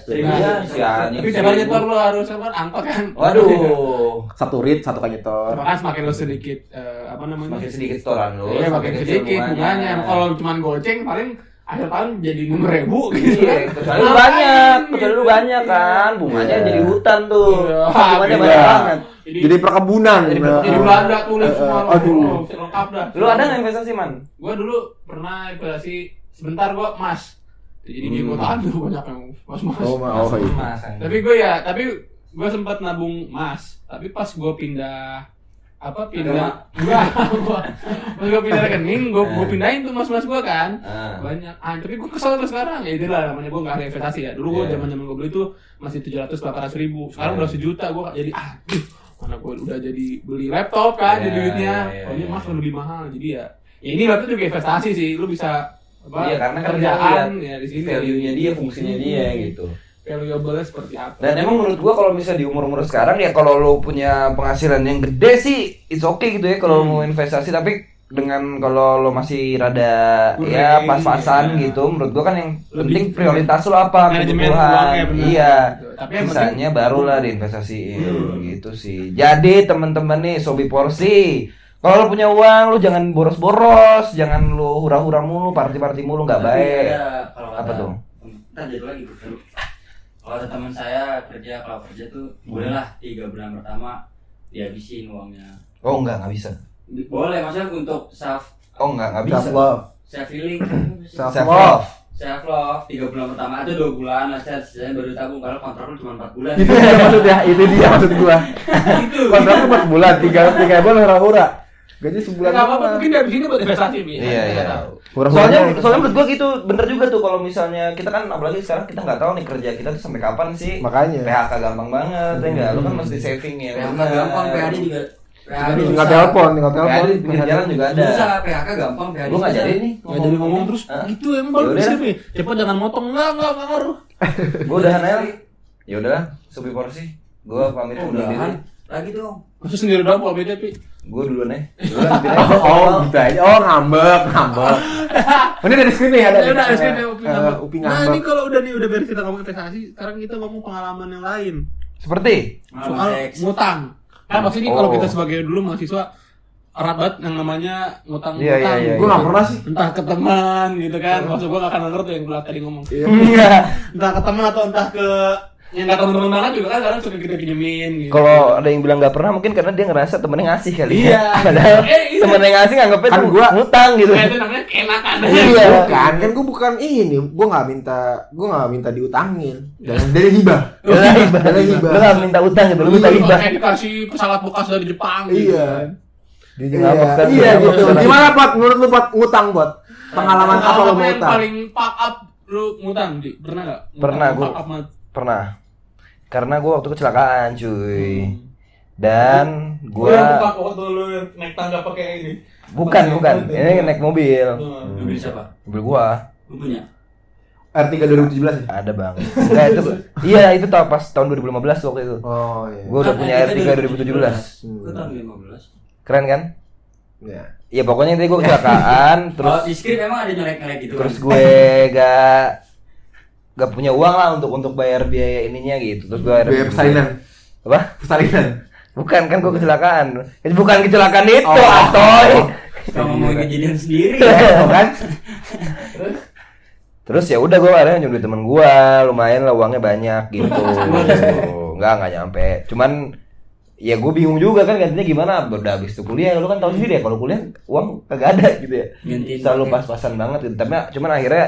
Si anjing. Tapi coba nyetor lu harus apa angkot kan. Waduh. Satu rit, satu kan nyetor. Kan semakin lu sedikit eh, apa namanya? Semakin sedikit setoran lu. Iya makin semakin sedikit bunganya. Kalau cuma goceng paling akhir tahun jadi enam ribu gitu Iya, kan. kecuali lu banyak, kecuali lu banyak kan, bunganya Iya. jadi hutan tuh, Iya. bunganya Iya. banyak banget. Jadi, Jadi perkebunan. Jadi Nah, jadi ah. Belanda tulis Eh, semua. eh, aduh. Oh, lengkap dah. Lu ada nggak investasi man? Gua dulu pernah investasi sebentar gua emas. Jadi di Hmm. kota ada banyak yang mas-mas. Oh, ma- oh, iya. Mas, Tapi gue ya, tapi gue sempat nabung emas. Tapi pas gue pindah apa pindah. gua gua pas gue pindah rekening gue gue pindahin tuh mas mas gue kan. Ah. banyak. Ah tapi gue kesel tuh sekarang. Ya itulah namanya gue nggak ada investasi ya. Dulu gue Iya. zaman zaman gue beli tuh masih tujuh ratus delapan ratus ribu. Sekarang Iya. udah sejuta gue jadi aduh mana gue udah jadi beli laptop kan Iya, jadi duitnya. iya, oh ini iya. emas lebih mahal. Jadi ya ya ini laptop juga investasi sih. Lu bisa apa Iya, karena kan kerjaan ya di sini. Value-nya dia, fungsinya dia gitu. Valuable seperti apa Dan emang menurut gua kalau misalnya di umur-umur sekarang ya kalau lu punya penghasilan yang gede sih it's okay gitu ya kalau Hmm. mau investasi tapi dengan kalau lo masih rada Kurang, ya pas-pasan iya. gitu menurut gua kan yang Lebih- penting prioritas lo apa kebutuhan benar. iya Gitu. Tapi sisanya barulah diinvestasiin Hmm. gitu sih jadi teman-teman nih sobi porsi kalau lo punya uang lo jangan boros-boros jangan lo hura-hura mulu party-party mulu nggak baik kalau Apa tuh? Ntar jadi lagi. Kalau ada teman saya kerja, kalau kerja tuh bolehlah tiga bulan pertama dihabisin uangnya. oh enggak nggak bisa Boleh, maksudnya untuk self oh enggak nggak bisa Self love. self healing, Self Self love. love. self love tiga bulan pertama itu dua bulan, nah saya saya baru tabung kalau kontrak cuma empat bulan. Itu dia maksudnya, itu dia maksud gua. Itu. Kontraknya 4 bulan, 3 3 bulan hura-hura. Gaji sebulan. nggak apa-apa mungkin dari sini buat investasi. Iya, iya. Hura-huranya Soalnya, itu. soalnya menurut gua gitu, bener juga tuh kalau misalnya kita kan apalagi sekarang kita nggak tahu nih kerja kita tuh sampai kapan sih. Makanya. PHK gampang banget, ya enggak? Lu kan mesti saving ya. PHK bener. gampang, PHD juga. PHD tinggal telepon, tinggal telepon. Pinggir jalan juga ada. Susah, PHK gampang, PHD Gua nggak susah. jadi nih. nggak jadi ngomong terus Hah? gitu emang baru Yaudah. bisa nih cepat jangan motong enggak enggak enggak ngaruh Gua udah Nel. Ya udah, supi porsi. Gua pamit Oh, undur diri. Lagi dong. Maksud sendiri doang kok beda pi Gua duluan ya. Oh, oh, gitu aja. Oh, ngambek, ngambek. Ini dari sini ada. Ya udah, nih. SKD Upi Eh, ngambek. Nah, ini kalau udah nih udah beres kita ngomong investasi, sekarang kita ngomong pengalaman yang lain. Seperti Soal ngutang. Kan maksudnya kalau Oh. kita sebagai dulu mahasiswa erat banget yang namanya ngutang Iya, iya, iya, Gua nggak pernah sih. Entah ke teman gitu kan. Maksud gua gak akan denger tuh yang gua tadi ngomong. Iya. Entah ke teman atau entah ke yang gak teman-teman banget juga kan kadang suka kita pinjemin gitu. Kalau ada yang bilang nggak pernah, mungkin karena dia ngerasa temennya ngasih kali. ya. Iya. Padahal Eh, iya. temennya ngasih nganggapnya Kan tuh gua- ngutang gitu. Nah, itu namanya keenakan. Iya. Bukan, kan gua bukan ini. Gua nggak minta, gua nggak minta diutangin. Dan dari hibah. Dari hibah. Dari hibah. Lu nggak minta utang gitu, lu minta Iya. hibah. Kayak dikasih pesawat bekas dari Jepang gitu. Iya. kan. Dia juga Iya, kan. iya Ngambek gitu. sekarang. Gimana Pot? Menurut lu Pot ngutang Pot? Pengalaman apa lu Pengalaman mau yang utang? paling fuck up lu ngutang, Di? Pernah gak? Pernah, gua-. Pernah. Karena gua waktu kecelakaan, cuy. Hmm. Dan fuck waktu lu naik tangga pakai ini. bukan bukan, ini naik mobil. Hmm. Beli siapa? Mobil gua Lu punya? R3 2017 ya? ada bang. Enggak itu. Iya itu tau pas tahun 2015 waktu itu. Oh iya. Gua udah Kan punya R3 R3 2017. Gua tahun 15. Keren kan? Iya. Ya pokoknya itu gua kecelakaan terus Terus di skrip emang ada nyelek-nyelek gitu. terus gue gak gak punya uang lah untuk untuk bayar biaya ininya gitu. Terus gua Biaya persalinan. Apa? Persalinan. Bukan kan gua kecelakaan. Itu bukan kecelakaan itu, Oh. atoy. Kalau mau kejadian sendiri. Tuh kan? Terus ya udah gue akhirnya nyuruh temen gue, lumayan lah uangnya banyak gitu. Enggak enggak nyampe. Cuman ya gue bingung juga kan gantinya gimana udah habis tuh kuliah lu kan tahu sendiri ya kalau kuliah uang kagak ada gitu ya Gantiin selalu pas-pasan banget gitu tapi cuman akhirnya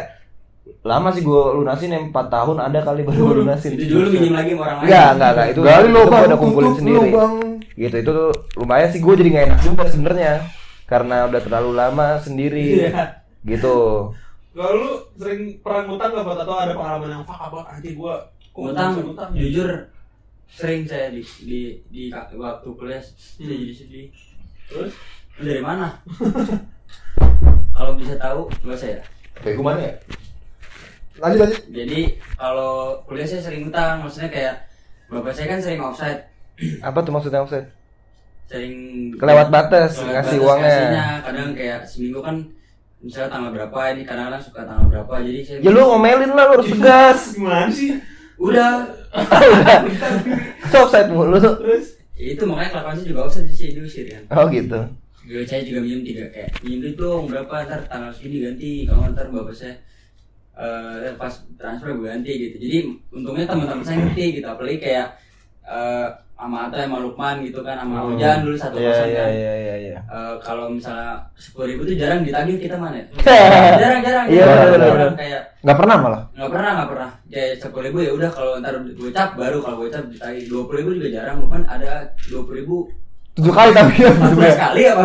lama sih gue lunasin yang 4 tahun ada kali baru gue lunasin Itu dulu pinjam lagi sama orang lain. enggak enggak enggak itu Gali itu lo gue bang, udah kumpulin sendiri lu bang. gitu itu tuh lumayan sih gue jadi gak enak juga sebenarnya karena udah terlalu lama sendiri Iya. gitu Kalau lu sering pernah ngutang gak buat atau ada pengalaman yang fuck banget anjir gua Utang, utang? jujur sering saya di di di waktu kuliah saya Hmm. jadi sedih. Terus? Dari mana? Kalau bisa tahu, coba saya. Bego mana ya? Lanjut lanjut. Jadi kalau kuliah saya sering utang, maksudnya kayak bapak saya kan sering offside, Apa tuh maksudnya offset? sering Kelewat batas, kelewat ngasih batas uangnya. ngasihnya. Kadang kayak seminggu kan misalnya tanggal berapa ini kadang-kadang suka tanggal berapa jadi saya Ya lu ngomelin lah, lu harus tegas. Gimana sih? udah Itu offset mulu. Terus? Ya itu makanya kelakuan saya juga offside sih diusir kan Oh gitu. Gue saya juga minjem tiga kayak duit dong berapa ntar tanggal segini ganti kalau ntar bapak saya eh pas transfer gue ganti gitu. Jadi untungnya teman-teman saya ngerti gitu. Apalagi kayak eh sama Atta sama Lukman gitu kan sama Ojan dulu satu Iya kosan iya kan. iya iya iya. Eh, kalau misalnya sepuluh ribu tuh jarang ditagih kita mana ya? Iya, jarang jarang. Iya, jarang, kayak Nggak pernah malah. nggak pernah nggak pernah. Kayak sepuluh ribu ya udah kalau ntar gocap baru kalau gocap ditagih. dua puluh ribu juga jarang Lukman. Ada dua puluh ribu Tujuh kali tapi ya. belas kali apa?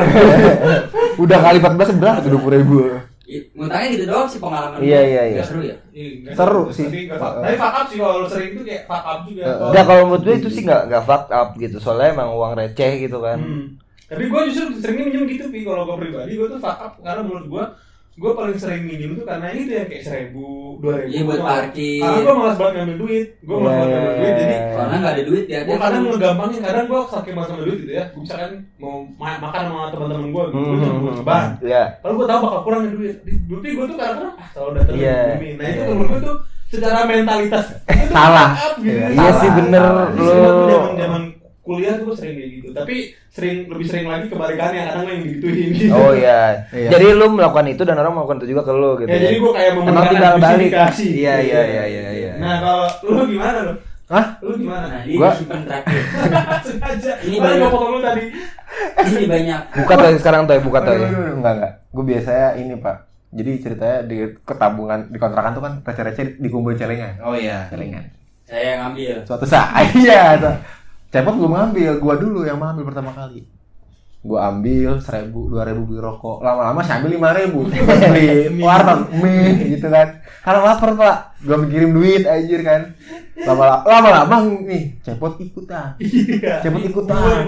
Udah kali 14 berapa tuh 20 ribu? Ngutangnya gitu doang sih pengalaman Iya, iya, iya. Seru ya Iya, nggak Seru sih. Tapi fuck- up sih kalau lo sering itu kayak fuck up juga. Kalau- Enggak kalau menurut gue itu sih nggak nggak fuck up gitu. Soalnya emang uang receh gitu kan. Hmm. Tapi gue justru seringnya minjem gitu, Pi. Kalau gue pribadi, gue tuh fuck up. Karena menurut gue, gue paling sering minjem tuh karena itu yang kayak seribu, dua ribu. Iya, buat parkir. Karena gue malas banget ngambil duit. Gue malas banget ngambil duit. Jadi, Iya. karena nggak ada duit ya gue kadang ngegampangin. Kadang gue saking malas ngambil duit gitu ya. Gue misalkan mau ma- makan sama teman-teman gue, gitu. gue cuma. Iya. Kalau gue tahu bakal kurang duit, tapi gue tuh kadang-kadang ah kalau datang Iya, minjemin. Nah itu iya. menurut gue tuh secara mentalitas Salah. gitu. Iya, Iya sih bener lu. zaman kuliah tuh gue sering kayak gitu. Tapi sering lebih sering lagi kebalikannya kadang lo yang digituin gitu. Oh iya. Iya. Jadi lu melakukan itu dan orang melakukan itu juga ke lu gitu. Ya, jadi gue kayak memberikan tinggal balik. justifikasi. Iya iya iya iya iya. Nah kalau lu gimana lu? Hah? Lu gimana? nah ini Gua- simpen terakhir Sengaja. Ini banyak. potong lu tadi. ini banyak Buka tuh sekarang tuh buka tuh ya. Enggak enggak. Gue biasanya ini pak. Jadi ceritanya di ketabungan di kontrakan tuh kan receh-receh dikumpul celengan. Oh iya. Celengan. saya yang ngambil Suatu saat iya. Cepot belum ngambil, gua dulu yang ngambil pertama kali. Gua ambil seribu, dua ribu beli rokok. Lama-lama saya ambil lima ribu, beli warteg mie gitu kan. Karena lapar pak, gua kirim duit anjir kan. Lama-lama, nih, cepot ikutan. Iya. Cepot ikutan.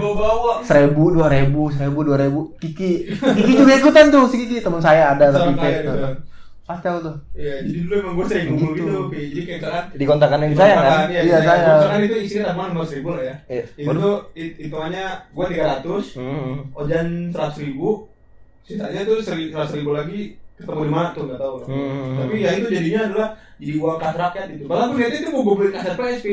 Seribu, dua ribu, seribu, dua ribu. Kiki, Kiki juga ikutan tuh si Kiki teman saya ada tapi kayak kayak gitu. Kacau tuh. Iya, jadi dulu emang gue sering ngumpul Gitu. gitu, Pi. Jadi kayak misalkan Di kontakan yang saya kan. Iya, Iya, saya. Misalkan itu isinya tambahan lima ribu lah ya. Iya. Itu tuh hitungannya gue tiga ratus, Hmm. Ojan seratus ribu, sisanya tuh seratus ribu lagi ketemu di mana tuh nggak tahu. Hmm. Tapi ya itu jadinya adalah jadi uang kas rakyat itu. Bahkan gue lihat itu mau gue beli kaset PSP.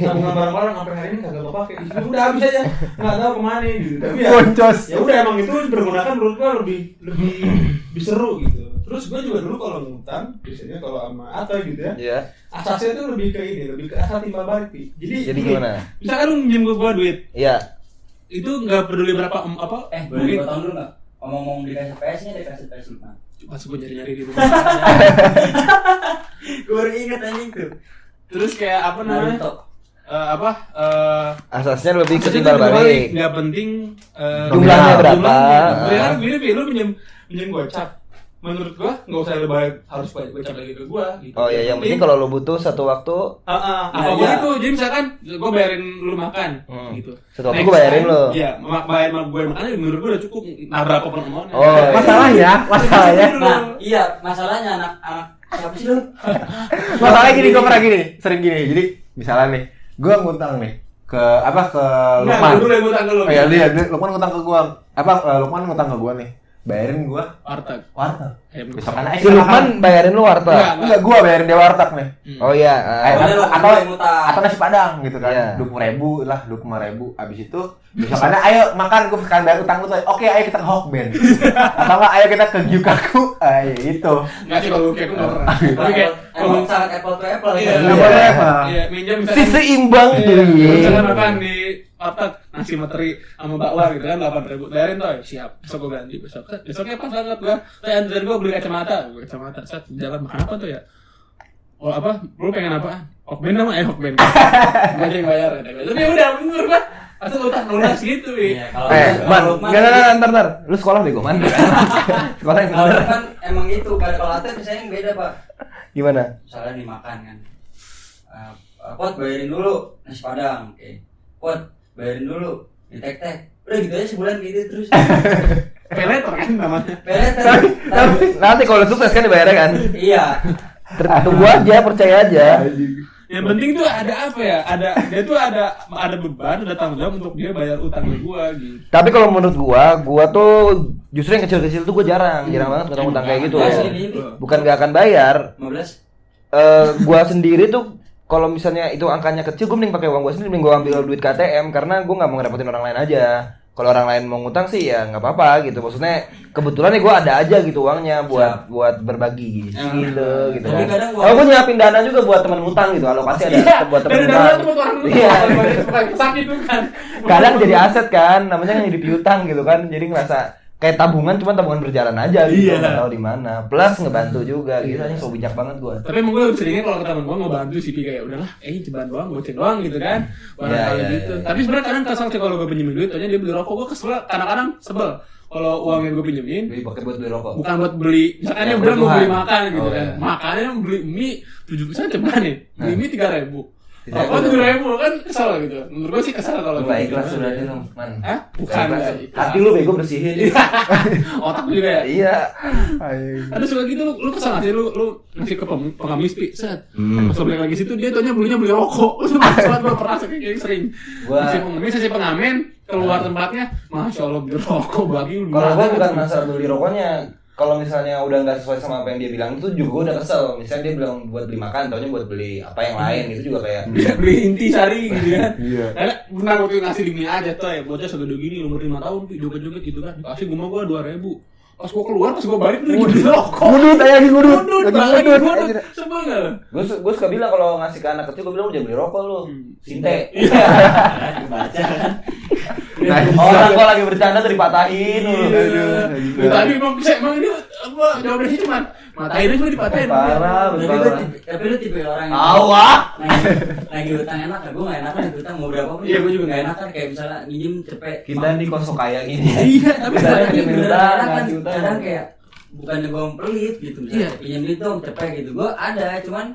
Tabungan barang-barang sampai hari ini kagak gue pakai. Itu udah habis aja, nggak tahu ke mana gitu. Tapi ya, Boncos. ya udah emang itu dipergunakan menurut gue lebih lebih lebih seru gitu. Terus gue juga dulu kalau ngutang, biasanya kalau sama Atta gitu ya, Iya. asasnya tuh lebih ke ini, lebih ke asal timbal balik. Jadi, Jadi gini, gimana? Misalkan lu minjem gue duit, Iya. itu nggak peduli berapa em, apa eh mungkin dipotong dulu nggak ngomong-ngomong di PS nya ada kaset PS lupa pas gue nyari-nyari di rumah. gue baru inget anjing tuh Terus kayak apa namanya? Naruto Eh, apa? Eh Asasnya lebih ke timbal balik. nggak penting eh, Jumlahnya berapa? jumlahnya. Ya kan gini Pi, lu minjem minjem gocap. Menurut gua nggak usah lebih baik harus gocap lagi ke gua gitu. Oh iya, yang penting kalau lo butuh satu waktu Ah, ah, Nah, apa pun iya. itu, jadi misalkan gua bayarin lu makan Hmm. gitu. Satu waktu Next gua bayarin lu. Iya, bayar sama gue makan menurut gua udah cukup. Nah, berapa pun amountnya. Oh, iya. Masalahnya, masalahnya, nah iya masalahnya anak anak siapa sih lu masalahnya gini, gue pernah gini, sering gini. Jadi misalnya nih, gue ngutang nih ke apa ke Enggak, Lukman. gua dulu yang ngutang ke lu. Oh iya, dia, dia Lukman ngutang ke gua. Apa eh, Lukman ngutang ke gua nih. Bayarin gua Warteg. warteg. Ayam Besok kan Si Lukman bayarin lu warteg. Enggak. enggak gua bayarin dia warteg nih. Oh iya. Ah. Udah, lu- atau ngutang. atau nasi padang gitu kan. Iya. Dua ribu lah, dua puluh ribu. Abis itu besokannya ayo makan gua sekarang bayar utang lu tuh. Oke, ayo kita ke Hokben. atau enggak ayo kita ke Gyukaku. Ayo itu. Enggak sih kalau kayak gue nggak pernah. Tapi kayak emang sangat apple to apple Iya, ya. Nggak boleh, Pak. Iya, misalkan seimbang Iya, tuh. misalkan makan di warteg nasi materi sama bakwan gitu kan delapan ribu. Bayarin tuh siap. Besok gue ganti besok. Set, besoknya pas banget gue saya antar gue beli kacamata. Gue kacamata. Set jalan makan apa tuh ya? Oh apa? Lu pengen apa? Hokben nama eh hokben. Gue aja yang bayar. Tapi ya udah bener gue asal utang lunas gitu Iya, ya Eh, man, enggak enggak sih- enggak, ntar ntar. Lu sekolah bego man. sekolah yang bener. kan emang itu kalau kalau Ate misalnya yang beda pak. Gimana? misalnya nih makan kan Eh, pot bayarin dulu nasi padang oke. Pot bayarin dulu di tek tek udah gitu aja sebulan gitu terus Peleter kan namanya. peleter Tapi nanti kalau sukses kan dibayarnya kan. iya Tunggu aja, percaya aja. Yang penting tuh ada apa ya? Ada dia tuh ada ada beban, ada tanggung jawab untuk dia bayar utang ke gua gitu. Tapi kalau menurut gua, gua tuh justru yang kecil-kecil tuh gua jarang, jarang banget ketemu utang kayak gitu. Asli, ini, ini. Bukan gak akan bayar. 15 Eh, gua sendiri tuh kalau misalnya itu angkanya kecil, gua mending pakai uang gua sendiri, mending gua ambil duit KTM karena gua nggak mau ngerepotin orang lain aja. Kalau orang lain mau ngutang sih ya nggak apa-apa gitu. Maksudnya kebetulan nih gua ada aja gitu uangnya buat buat berbagi Hmm. gitu gitu kan. Kalau gua nyiapin dana juga buat teman ngutang gitu. Alokasi ada buat teman ngutang. Iya. Kan. kadang jadi aset kan namanya jadi piutang gitu kan jadi ngerasa kayak tabungan cuman tabungan berjalan aja gitu Iya. nggak tahu di mana plus ngebantu juga gitu aja so bijak banget gua Tapi emang gue lebih seringnya kalau ke temen gue mau bantu sih kayak udahlah, eh ceban doang, goceng doang gitu kan. Barang kali iya, gitu. iya. Tapi sebenarnya kadang kesel sih kalau gue pinjemin duit, tanya dia beli rokok, gue kesel kadang-kadang sebel. Kalau uang yang gue pinjemin Beli pakai buat beli rokok bukan buat beli misalkan Ya, dia bilang mau beli makan gitu Oh, kan makannya beli mie tujuh persen ceban nih beli Nah. mie tiga ribu apa tujuh ribu kan kesel gitu. Menurut gue sih kesel kalau gitu. ikhlas sudah itu man. Hah? Bukan, ikhlas. hati lu bego bersihin. Otak juga ya? Iya. Ada suka gitu lu, lu kesel gak sih? Lu lu ngasih ke pengemis pi? Set. Hmm. pas lu balik lagi situ dia taunya belinya beli rokok. Lu banget gua pernah kayak gini sering. Gua- si pengemis si pengamen keluar tempatnya masya allah beli rokok bagi lu kalau gua gimana? bukan masalah beli rokoknya kalau misalnya udah nggak sesuai sama apa yang dia bilang itu juga udah kesel. Misalnya dia bilang buat beli makan taunya buat beli apa yang lain itu juga kayak Dia beli inti sari gitu kan Iya. Karena pernah waktu ngasih di mie aja tuh ya bocah segede gini umur 5 tahun joget-joget gitu kan. Dikasih gua mah gua 2000 pas gua keluar pas gua balik tuh beli rokok Ngudut aja lagi ngudut. Lagi ngudut. ngudut. sebel lu? gue gue suka bilang kalau ngasih ke anak kecil gue bilang udah beli rokok lu. Sinte baca kan orang kok lagi bercanda tuh dipatahin. Lu. Ya, tadi emang bisa emang ini apa jawabannya sih cuman matain aja cuma dipatahin parah tapi betul lu tipe, tapi lu tipe orang yang Tahu, ah. lagi, utang enak kan gue gak enak kan utang mau berapa pun Iya, gua juga gak enak kan. Kayak misalnya minjem cepet kita di kosong kaya gini. Iya tapi tapi enak kan kadang kayak bukannya gue pelit gitu Iya. misalnya pinjam duit dong cepet gitu. Gue ada cuman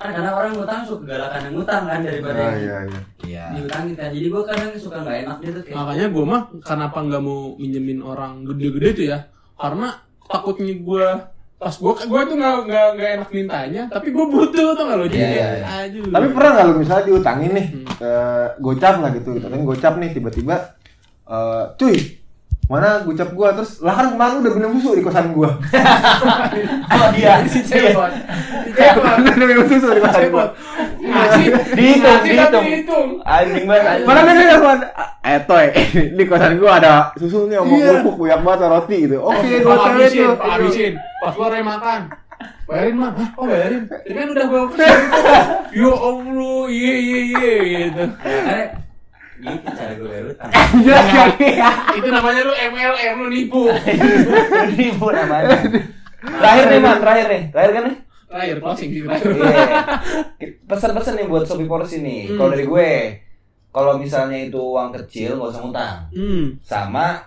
kan karena orang ngutang suka galakan yang ngutang kan daripada Ah, iya iya. iya diutangin kan jadi gue kadang suka nggak enak gitu kayak makanya gue mah kenapa nggak mau minjemin orang gede-gede tuh ya karena takutnya gue pas gue gue tuh nggak nggak nggak enak mintanya tapi gue butuh tuh nggak lo jadi Iya, kayak, iya. aduh Tapi pernah nggak lu misalnya diutangin nih, Hmm. eh, gocap lah gitu, utangin gocap nih tiba-tiba, eh, cuy, mana gocap gua terus lah kan kemarin udah minum susu di kosan gua. oh dia si cepot si cepot Udah minum susu di kosan gua. ngasih Dihitung, tapi dihitung. anjing banget anjing. Mana nih telepon? Eh toy, di kosan gua ada susu nih Iya. kerupuk banyak banget roti gitu. Oke, gua tuh. Pak habisin. Pas gua makan. Bayarin mah, Hah, oh bayarin. Ini kan udah gua. Yo Allah, iya iya iya gitu. Gitu cara gue bayar utang Itu namanya lu MLM lu nipu. Ribu namanya terakhir nih man terakhir nih terakhir kan nih Terakhir closing sih terakhir. Iya. Pesan-pesan nih buat Sobi Porsi nih. Hmm. Kalau dari gue, kalau misalnya itu uang kecil nggak usah ngutang. Hmm. Sama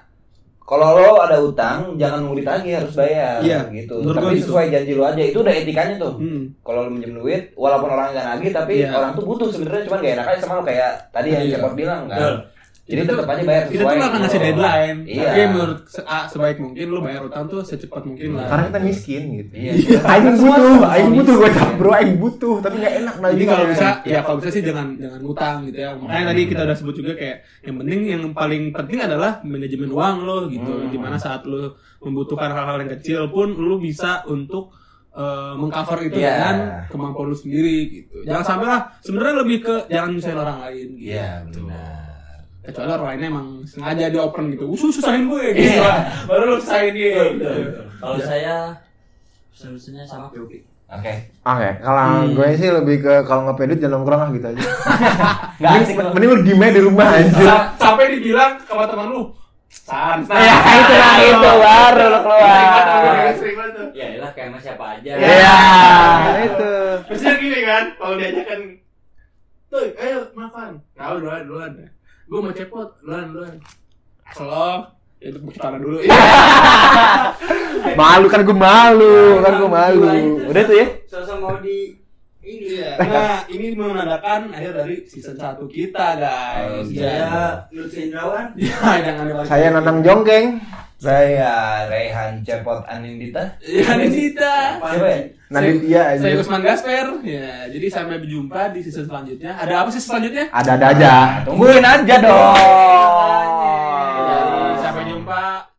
kalau lo ada utang, jangan nunggu ditagih harus bayar Iya, gitu. Tapi gitu. sesuai janji lo aja. Itu udah etikanya tuh. Hmm. Kalau lo minjem duit, walaupun orang nggak nagih, tapi Iya. orang tuh butuh sebenarnya cuman gak enak aja sama lo kayak tadi yang Iya. Cepot bilang kan. Betul. Jadi Kita tetap aja bayar sesuai. Kita tuh akan ngasih gitu. deadline. Iya. Tapi menurut se- sebaik mungkin lu bayar utang tuh secepat mungkin lah. Karena kita miskin gitu. Iya. Aing Semua- butuh, semua aing butuh gocap bro, aing butuh, tapi nggak enak Jadi nagih. kalau bisa, ya kalau bisa sih jangan jangan ngutang gitu ya. Makanya tadi kita udah sebut juga kayak yang penting yang paling penting adalah manajemen uang lo gitu. Hmm. Di mana saat lo membutuhkan hal-hal yang kecil pun lo bisa untuk eh, mengcover itu Iya. dengan kemampuan lo sendiri gitu. Jangan sampai lah. Sebenarnya lebih ke jangan nyusahin orang lain. Gitu. Iya, benar. Kecuali orang lainnya emang sengaja di open gitu. Usus susahin gue gitu. Iya. Baru lo susahin dia. Gitu. kalau saya solusinya sama POP Oke. Oke, kalau Hmm. gue sih lebih ke kalau nggak pedut jangan nongkrong lah gitu aja. Mending- asik. Mending lu diem aja di rumah anjir. Sa- sampai dibilang sama teman lu santai. Ya, itu lah, itu baru lo keluar. Ya elah kayak sama siapa aja Iya, itu. Biasanya gini kan, kalau diajakan Tuh, ayo makan. Kau duluan, duluan. Gue mau cepot, duluan, duluan. Selo, ya itu tangan dulu. Malu kan gue malu, kan gue malu. Udah tuh ya. sosok mau di Iya. Nah, ini menandakan akhir dari season 1 kita, guys. Oke. Ya. Ya, jangan dibalik. Saya Nanang Jongkeng. Saya Rehan Cepot Anindita. Iya, Anindita. Siapa ya? Nadia. Saya Usman Gasper. Ya, jadi sampai berjumpa di season selanjutnya. Ada apa sih selanjutnya? Ada-ada aja. Tungguin aja dong. Iya, iya. Sampai jumpa.